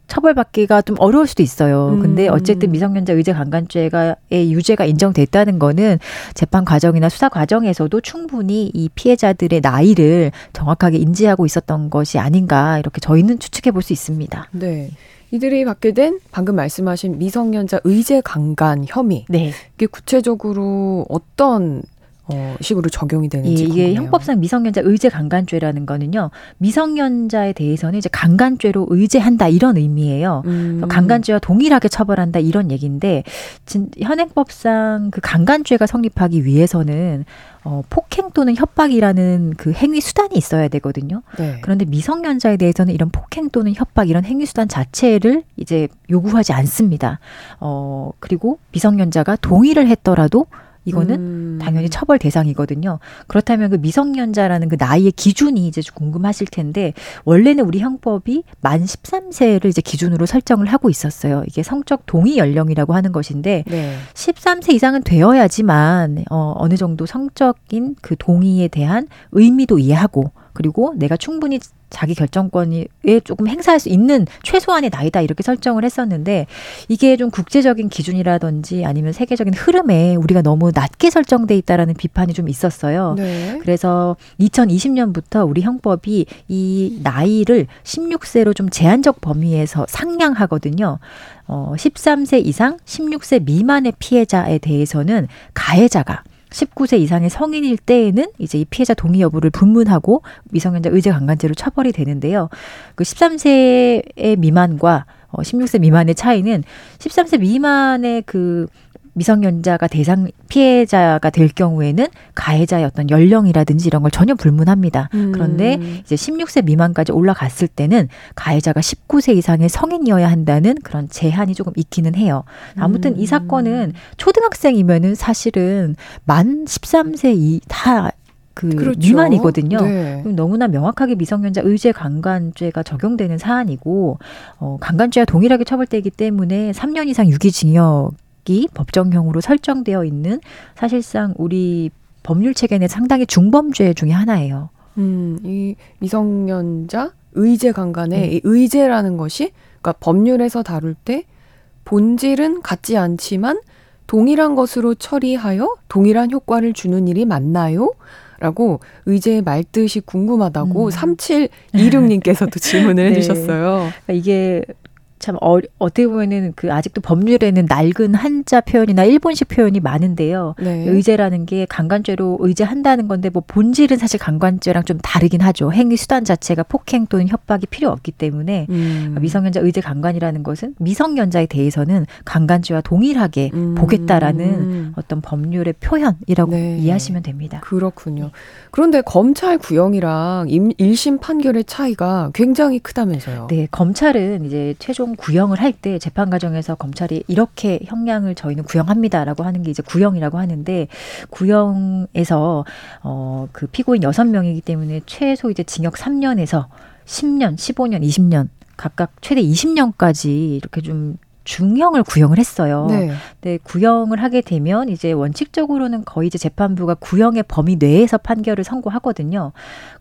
처벌받기가 좀 어려울 수도 있어요. 근데 음. 어쨌든 미성년자 의제 강간죄가의 유죄가 인정됐다는 거는 재판 과정이나 수사 과정에서도 충분히 이 피해자들의 나이를 정확하게 인지하고 있었던 것이 아닌가 이렇게 저희는 추측해 볼 수 있습니다. 네. 이들이 받게 된 방금 말씀하신 미성년자 의제 강간 혐의. 네. 이게 구체적으로 어떤 어, 식으로 적용이 되는지 예, 이게 형법상 미성년자 의제 강간죄라는 거는요 미성년자에 대해서는 이제 강간죄로 의제한다 이런 의미예요. 음. 강간죄와 동일하게 처벌한다 이런 얘기인데 진, 현행법상 그 강간죄가 성립하기 위해서는 어, 폭행 또는 협박이라는 그 행위 수단이 있어야 되거든요. 네. 그런데 미성년자에 대해서는 이런 폭행 또는 협박 이런 행위 수단 자체를 이제 요구하지 않습니다. 어, 그리고 미성년자가 동의를 했더라도 이거는 음. 당연히 처벌 대상이거든요. 그렇다면 그 미성년자라는 그 나이의 기준이 이제 궁금하실 텐데 원래는 우리 형법이 만 13세를 이제 기준으로 설정을 하고 있었어요. 이게 성적 동의 연령이라고 하는 것인데 네. 13세 이상은 되어야지만 어 어느 정도 성적인 그 동의에 대한 의미도 이해하고 그리고 내가 충분히 자기 결정권에 조금 행사할 수 있는 최소한의 나이다 이렇게 설정을 했었는데 이게 좀 국제적인 기준이라든지 아니면 세계적인 흐름에 우리가 너무 낮게 설정돼 있다라는 비판이 좀 있었어요. 네. 그래서 2020년부터 우리 형법이 이 나이를 16세로 좀 제한적 범위에서 상향하거든요. 어, 13세 이상 16세 미만의 피해자에 대해서는 가해자가 19세 이상의 성인일 때에는 이제 이 피해자 동의 여부를 분문하고 미성년자 의제 강간죄로 처벌이 되는데요. 그 13세 미만과 어 16세 미만의 차이는 13세 미만의 그 미성년자가 대상 피해자가 될 경우에는 가해자의 어떤 연령이라든지 이런 걸 전혀 불문합니다. 음. 그런데 이제 16세 미만까지 올라갔을 때는 가해자가 19세 이상의 성인이어야 한다는 그런 제한이 조금 있기는 해요. 아무튼 음. 이 사건은 초등학생이면은 사실은 만 13세 이다 그 그렇죠. 미만이거든요. 네. 너무나 명확하게 미성년자 의제 강간죄가 적용되는 사안이고 어, 강간죄와 동일하게 처벌되기 때문에 3년 이상 유기징역 이 법정형으로 설정되어 있는 사실상 우리 법률 체계 내 상당히 중범죄 중의 하나예요. 음, 이 미성년자 의제 강간의 네. 의제라는 것이 그러니까 법률에서 다룰 때 본질은 같지 않지만 동일한 것으로 처리하여 동일한 효과를 주는 일이 맞나요? 라고 의제의 말뜻이 궁금하다고 음. 3726님께서도 [laughs] 질문을 네. 해주셨어요. 그러니까 이게 참 어, 어떻게 보면은 그 아직도 법률에는 낡은 한자 표현이나 일본식 표현이 많은데요. 네. 의제라는 게 강간죄로 의제한다는 건데 뭐 본질은 사실 강간죄랑 좀 다르긴 하죠. 행위 수단 자체가 폭행 또는 협박이 필요 없기 때문에 음. 미성년자 의제 강간이라는 것은 미성년자에 대해서는 강간죄와 동일하게 음. 보겠다라는 어떤 법률의 표현이라고 네. 이해하시면 됩니다. 그렇군요. 그런데 검찰 구형이랑 1심 판결의 차이가 굉장히 크다면서요. 네, 검찰은 이제 최종 구형을 할 때 재판 과정에서 검찰이 이렇게 형량을 저희는 구형합니다라고 하는 게 이제 구형이라고 하는데 구형에서 어 그 피고인 여섯 명이기 때문에 최소 이제 징역 3년에서 10년, 15년, 20년 각각 최대 20년까지 이렇게 좀 중형을 구형을 했어요. 네. 네. 구형을 하게 되면 이제 원칙적으로는 거의 이제 재판부가 구형의 범위 내에서 판결을 선고하거든요.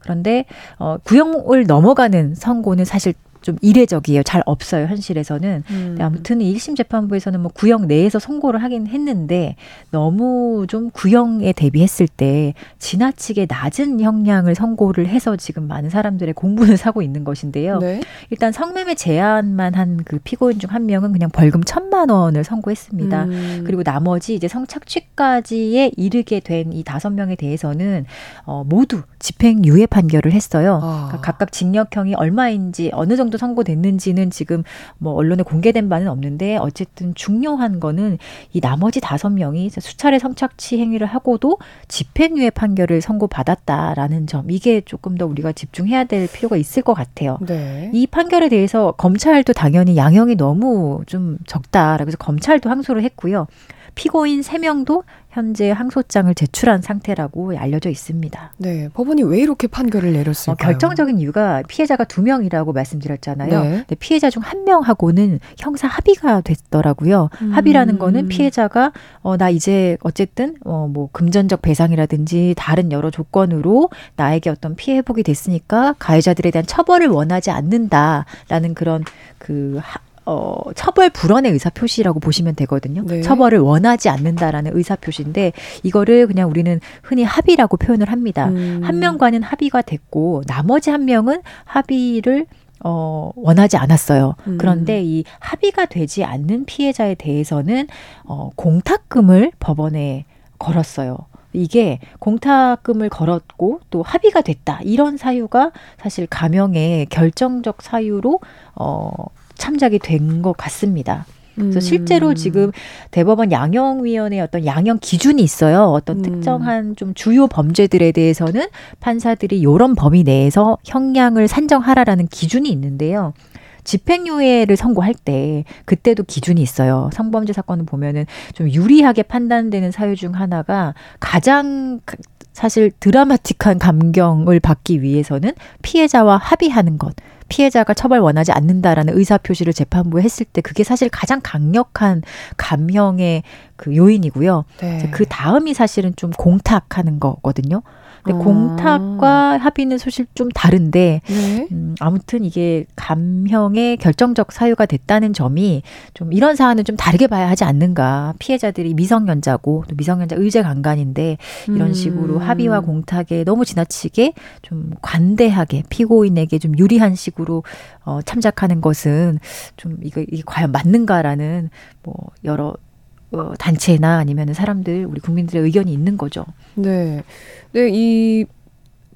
그런데 어 구형을 넘어가는 선고는 사실 좀 이례적이에요. 잘 없어요. 현실에서는. 음. 아무튼 1심 재판부에서는 뭐 구형 내에서 선고를 하긴 했는데 너무 좀 구형에 대비했을 때 지나치게 낮은 형량을 선고를 해서 지금 많은 사람들의 공분을 [laughs] 사고 있는 것인데요. 네. 일단 성매매 제한만 한 그 피고인 중 한 명은 그냥 벌금 천만 원을 선고했습니다. 음. 그리고 나머지 이제 성착취까지에 이르게 된 이 다섯 명에 대해서는 어 모두 집행유예 판결을 했어요. 아. 그러니까 각각 징역형이 얼마인지 어느 정도 정도 선고됐는지는 지금 뭐 언론에 공개된 바는 없는데 어쨌든 중요한 거는 이 나머지 다섯 명이 수차례 성착취 행위를 하고도 집행유예 판결을 선고받았다라는 점 이게 조금 더 우리가 집중해야 될 필요가 있을 것 같아요. 네. 이 판결에 대해서 검찰도 당연히 양형이 너무 좀 적다라고 해서 검찰도 항소를 했고요. 피고인 세명도 현재 항소장을 제출한 상태라고 알려져 있습니다. 네, 법원이 왜 이렇게 판결을 내렸을까요? 어, 결정적인 이유가 피해자가 두 명이라고 말씀드렸잖아요. 네. 근 피해자 중 한 명하고는 형사 합의가 됐더라고요. 음. 합의라는 거는 피해자가 어, 나 이제 어쨌든 어, 뭐 금전적 배상이라든지 다른 여러 조건으로 나에게 어떤 피해 회복이 됐으니까 가해자들에 대한 처벌을 원하지 않는다라는 그런 그 하, 어, 처벌 불원의 의사 표시라고 보시면 되거든요. 네. 처벌을 원하지 않는다라는 의사 표시인데 이거를 그냥 우리는 흔히 합의라고 표현을 합니다. 음. 한 명과는 합의가 됐고 나머지 한 명은 합의를 어, 원하지 않았어요. 음. 그런데 이 합의가 되지 않는 피해자에 대해서는 어, 공탁금을 법원에 걸었어요. 이게 공탁금을 걸었고 또 합의가 됐다. 이런 사유가 사실 감형의 결정적 사유로 어 참작이 된 것 같습니다. 그래서 음. 실제로 지금 대법원 양형위원회 어떤 양형 기준이 있어요. 어떤 음. 특정한 좀 주요 범죄들에 대해서는 판사들이 요런 범위 내에서 형량을 산정하라라는 기준이 있는데요. 집행유예를 선고할 때 그때도 기준이 있어요. 성범죄 사건을 보면은 좀 유리하게 판단되는 사유 중 하나가 가장 사실 드라마틱한 감경을 받기 위해서는 피해자와 합의하는 것. 피해자가 처벌 원하지 않는다라는 의사 표시를 재판부에 했을 때 그게 사실 가장 강력한 감형의 그 요인이고요. 네. 그 다음이 사실은 좀 공탁하는 거거든요. 근데 어. 공탁과 합의는 사실 좀 다른데 네. 음, 아무튼 이게 감형의 결정적 사유가 됐다는 점이 좀 이런 사안은 좀 다르게 봐야 하지 않는가. 피해자들이 미성년자고 또 미성년자 의제 강간인데 이런 음. 식으로 합의와 공탁에 너무 지나치게 좀 관대하게 피고인에게 좀 유리한 식으로 어, 참작하는 것은 좀 이거 이게 과연 맞는가라는 뭐 여러 어, 단체나 아니면 사람들 우리 국민들의 의견이 있는 거죠. 네. 네, 이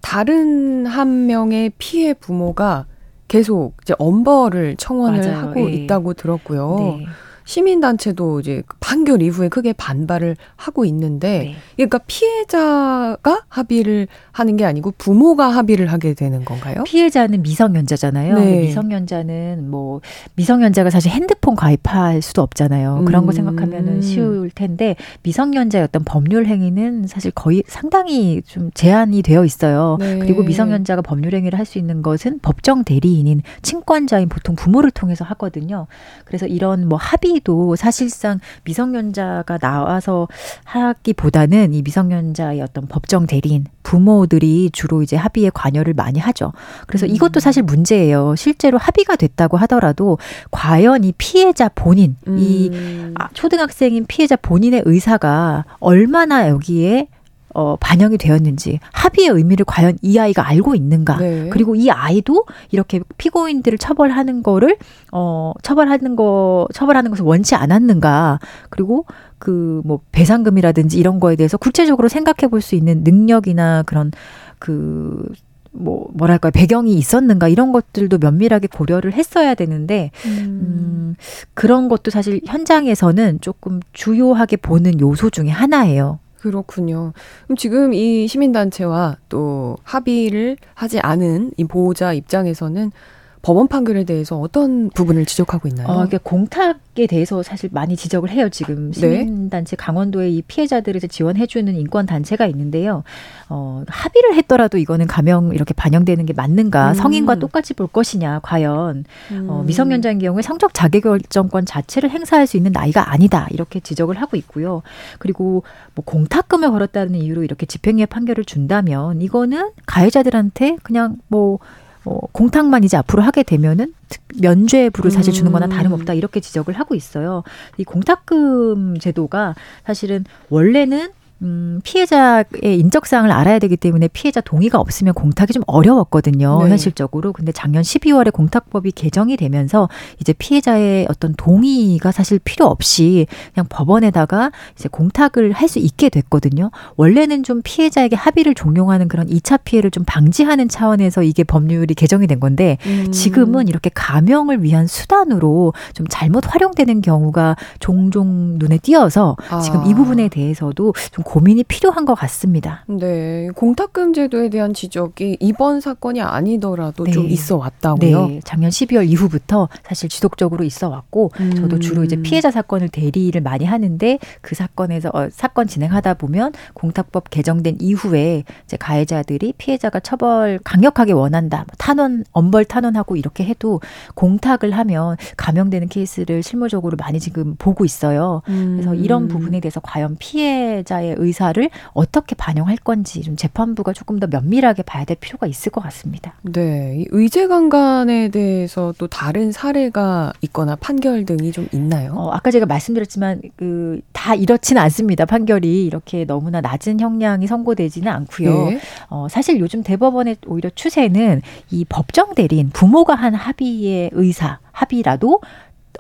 다른 한 명의 피해 부모가 계속 이제 엄벌을 청원을 맞아요. 하고 예. 있다고 들었고요. 네. 시민단체도 이제 그 판결 이후에 크게 반발을 하고 있는데, 네. 그러니까 피해자가 합의를 하는 게 아니고 부모가 합의를 하게 되는 건가요? 피해자는 미성년자잖아요. 네. 미성년자는 뭐 미성년자가 사실 핸드폰 가입할 수도 없잖아요. 그런 음. 거 생각하면은 쉬울 텐데 미성년자의 어떤 법률 행위는 사실 거의 상당히 좀 제한이 되어 있어요. 네. 그리고 미성년자가 법률 행위를 할 수 있는 것은 법정 대리인인 친권자인 보통 부모를 통해서 하거든요. 그래서 이런 뭐 합의 합의도 사실상 미성년자가 나와서 하기보다는 이 미성년자의 어떤 법정 대리인 부모들이 주로 이제 합의에 관여를 많이 하죠. 그래서 음. 이것도 사실 문제예요. 실제로 합의가 됐다고 하더라도 과연 이 피해자 본인, 음. 이 초등학생인 피해자 본인의 의사가 얼마나 여기에 어, 반영이 되었는지 합의의 의미를 과연 이 아이가 알고 있는가 네. 그리고 이 아이도 이렇게 피고인들을 처벌하는 거를 어 처벌하는 거 처벌하는 것을 원치 않았는가 그리고 그 뭐 배상금이라든지 이런 거에 대해서 구체적으로 생각해 볼 수 있는 능력이나 그런 그 뭐 뭐랄까 배경이 있었는가 이런 것들도 면밀하게 고려를 했어야 되는데 음. 음, 그런 것도 사실 현장에서는 조금 주요하게 보는 요소 중에 하나예요. 그렇군요. 그럼 지금 이 시민단체와 또 합의를 하지 않은 이 보호자 입장에서는 법원 판결에 대해서 어떤 부분을 지적하고 있나요? 어, 그러니까 공탁에 대해서 사실 많이 지적을 해요. 지금 네. 시민단체 네. 강원도에 이 피해자들을 지원해주는 인권 단체가 있는데요. 어, 합의를 했더라도 이거는 감형 이렇게 반영되는 게 맞는가? 음. 성인과 똑같이 볼 것이냐? 과연 어, 음. 어, 미성년자인 경우에 성적 자기결정권 자체를 행사할 수 있는 나이가 아니다 이렇게 지적을 하고 있고요. 그리고 뭐 공탁금을 걸었다는 이유로 이렇게 집행유예 판결을 준다면 이거는 가해자들한테 그냥 뭐 어, 공탁만 이제 앞으로 하게 되면은 면죄부를 사실 주는 거나 음. 다름없다 이렇게 지적을 하고 있어요. 이 공탁금 제도가 사실은 원래는 음, 피해자의 인적사항을 알아야 되기 때문에 피해자 동의가 없으면 공탁이 좀 어려웠거든요. 네. 현실적으로. 근데 작년 12월에 공탁법이 개정이 되면서 이제 피해자의 어떤 동의가 사실 필요 없이 그냥 법원에다가 이제 공탁을 할 수 있게 됐거든요. 원래는 좀 피해자에게 합의를 종용하는 그런 2차 피해를 좀 방지하는 차원에서 이게 법률이 개정이 된 건데 음. 지금은 이렇게 감형을 위한 수단으로 좀 잘못 활용되는 경우가 종종 눈에 띄어서 아. 지금 이 부분에 대해서도 좀 고민이 필요한 것 같습니다. 네. 공탁금 제도에 대한 지적이 이번 사건이 아니더라도 네. 좀 있어 왔다고요? 네. 작년 12월 이후부터 사실 지속적으로 있어 왔고 음. 저도 주로 이제 피해자 사건을 대리를 많이 하는데 그 사건에서 어, 사건 진행하다 보면 공탁법 개정된 이후에 이제 가해자들이 피해자가 처벌 강력하게 원한다. 뭐 탄원 엄벌 탄원하고 이렇게 해도 공탁을 하면 감형되는 케이스를 실무적으로 많이 지금 보고 있어요. 음. 그래서 이런 부분에 대해서 과연 피해자의 의사를 어떻게 반영할 건지 좀 재판부가 조금 더 면밀하게 봐야 될 필요가 있을 것 같습니다. 네, 의제 강간에 대해서 또 다른 사례가 있거나 판결 등이 좀 있나요? 어, 아까 제가 말씀드렸지만 그 다 이렇지는 않습니다. 판결이 이렇게 너무나 낮은 형량이 선고되지는 않고요. 네. 어, 사실 요즘 대법원의 오히려 추세는 이 법정 대리인 부모가 한 합의의 의사 합의라도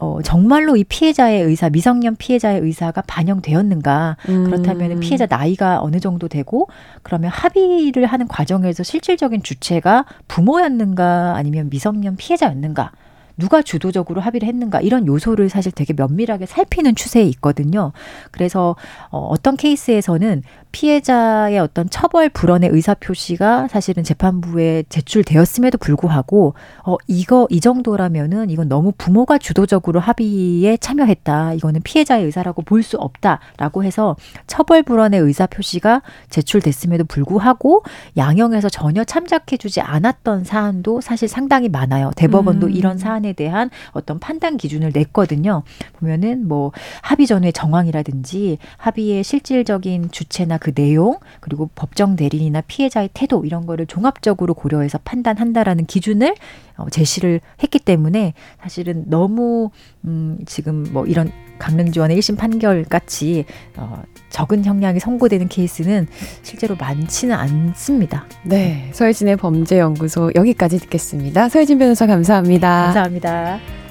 어, 정말로 이 피해자의 의사, 미성년 피해자의 의사가 반영되었는가. 음. 그렇다면 피해자 나이가 어느 정도 되고, 그러면 합의를 하는 과정에서 실질적인 주체가 부모였는가, 아니면 미성년 피해자였는가. 누가 주도적으로 합의를 했는가 이런 요소를 사실 되게 면밀하게 살피는 추세에 있거든요. 그래서 어, 어떤 케이스에서는 피해자의 어떤 처벌 불원의 의사 표시가 사실은 재판부에 제출되었음에도 불구하고 어 이거 이 정도라면은 이건 너무 부모가 주도적으로 합의에 참여했다. 이거는 피해자의 의사라고 볼 수 없다라고 해서 처벌 불원의 의사 표시가 제출됐음에도 불구하고 양형에서 전혀 참작해 주지 않았던 사안도 사실 상당히 많아요. 대법원도 음. 이런 사안에 대한 어떤 판단 기준을 냈거든요. 보면은 뭐 합의 전후의 정황이라든지 합의의 실질적인 주체나 그 내용 그리고 법정 대리인이나 피해자의 태도 이런 거를 종합적으로 고려해서 판단한다라는 기준을 어, 제시를 했기 때문에 사실은 너무 음 지금 뭐 이런 강릉지원의 1심 판결 같이 어 적은 형량이 선고되는 케이스는 실제로 많지는 않습니다. 네. 서혜진의 범죄연구소 여기까지 듣겠습니다. 서혜진 변호사 감사합니다. 감사합니다.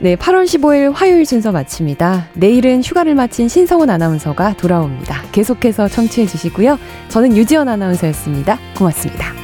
네, 8월 15일 화요일 순서 마칩니다. 내일은 휴가를 마친 신성원 아나운서가 돌아옵니다. 계속해서 청취해 주시고요. 저는 유지연 아나운서였습니다. 고맙습니다.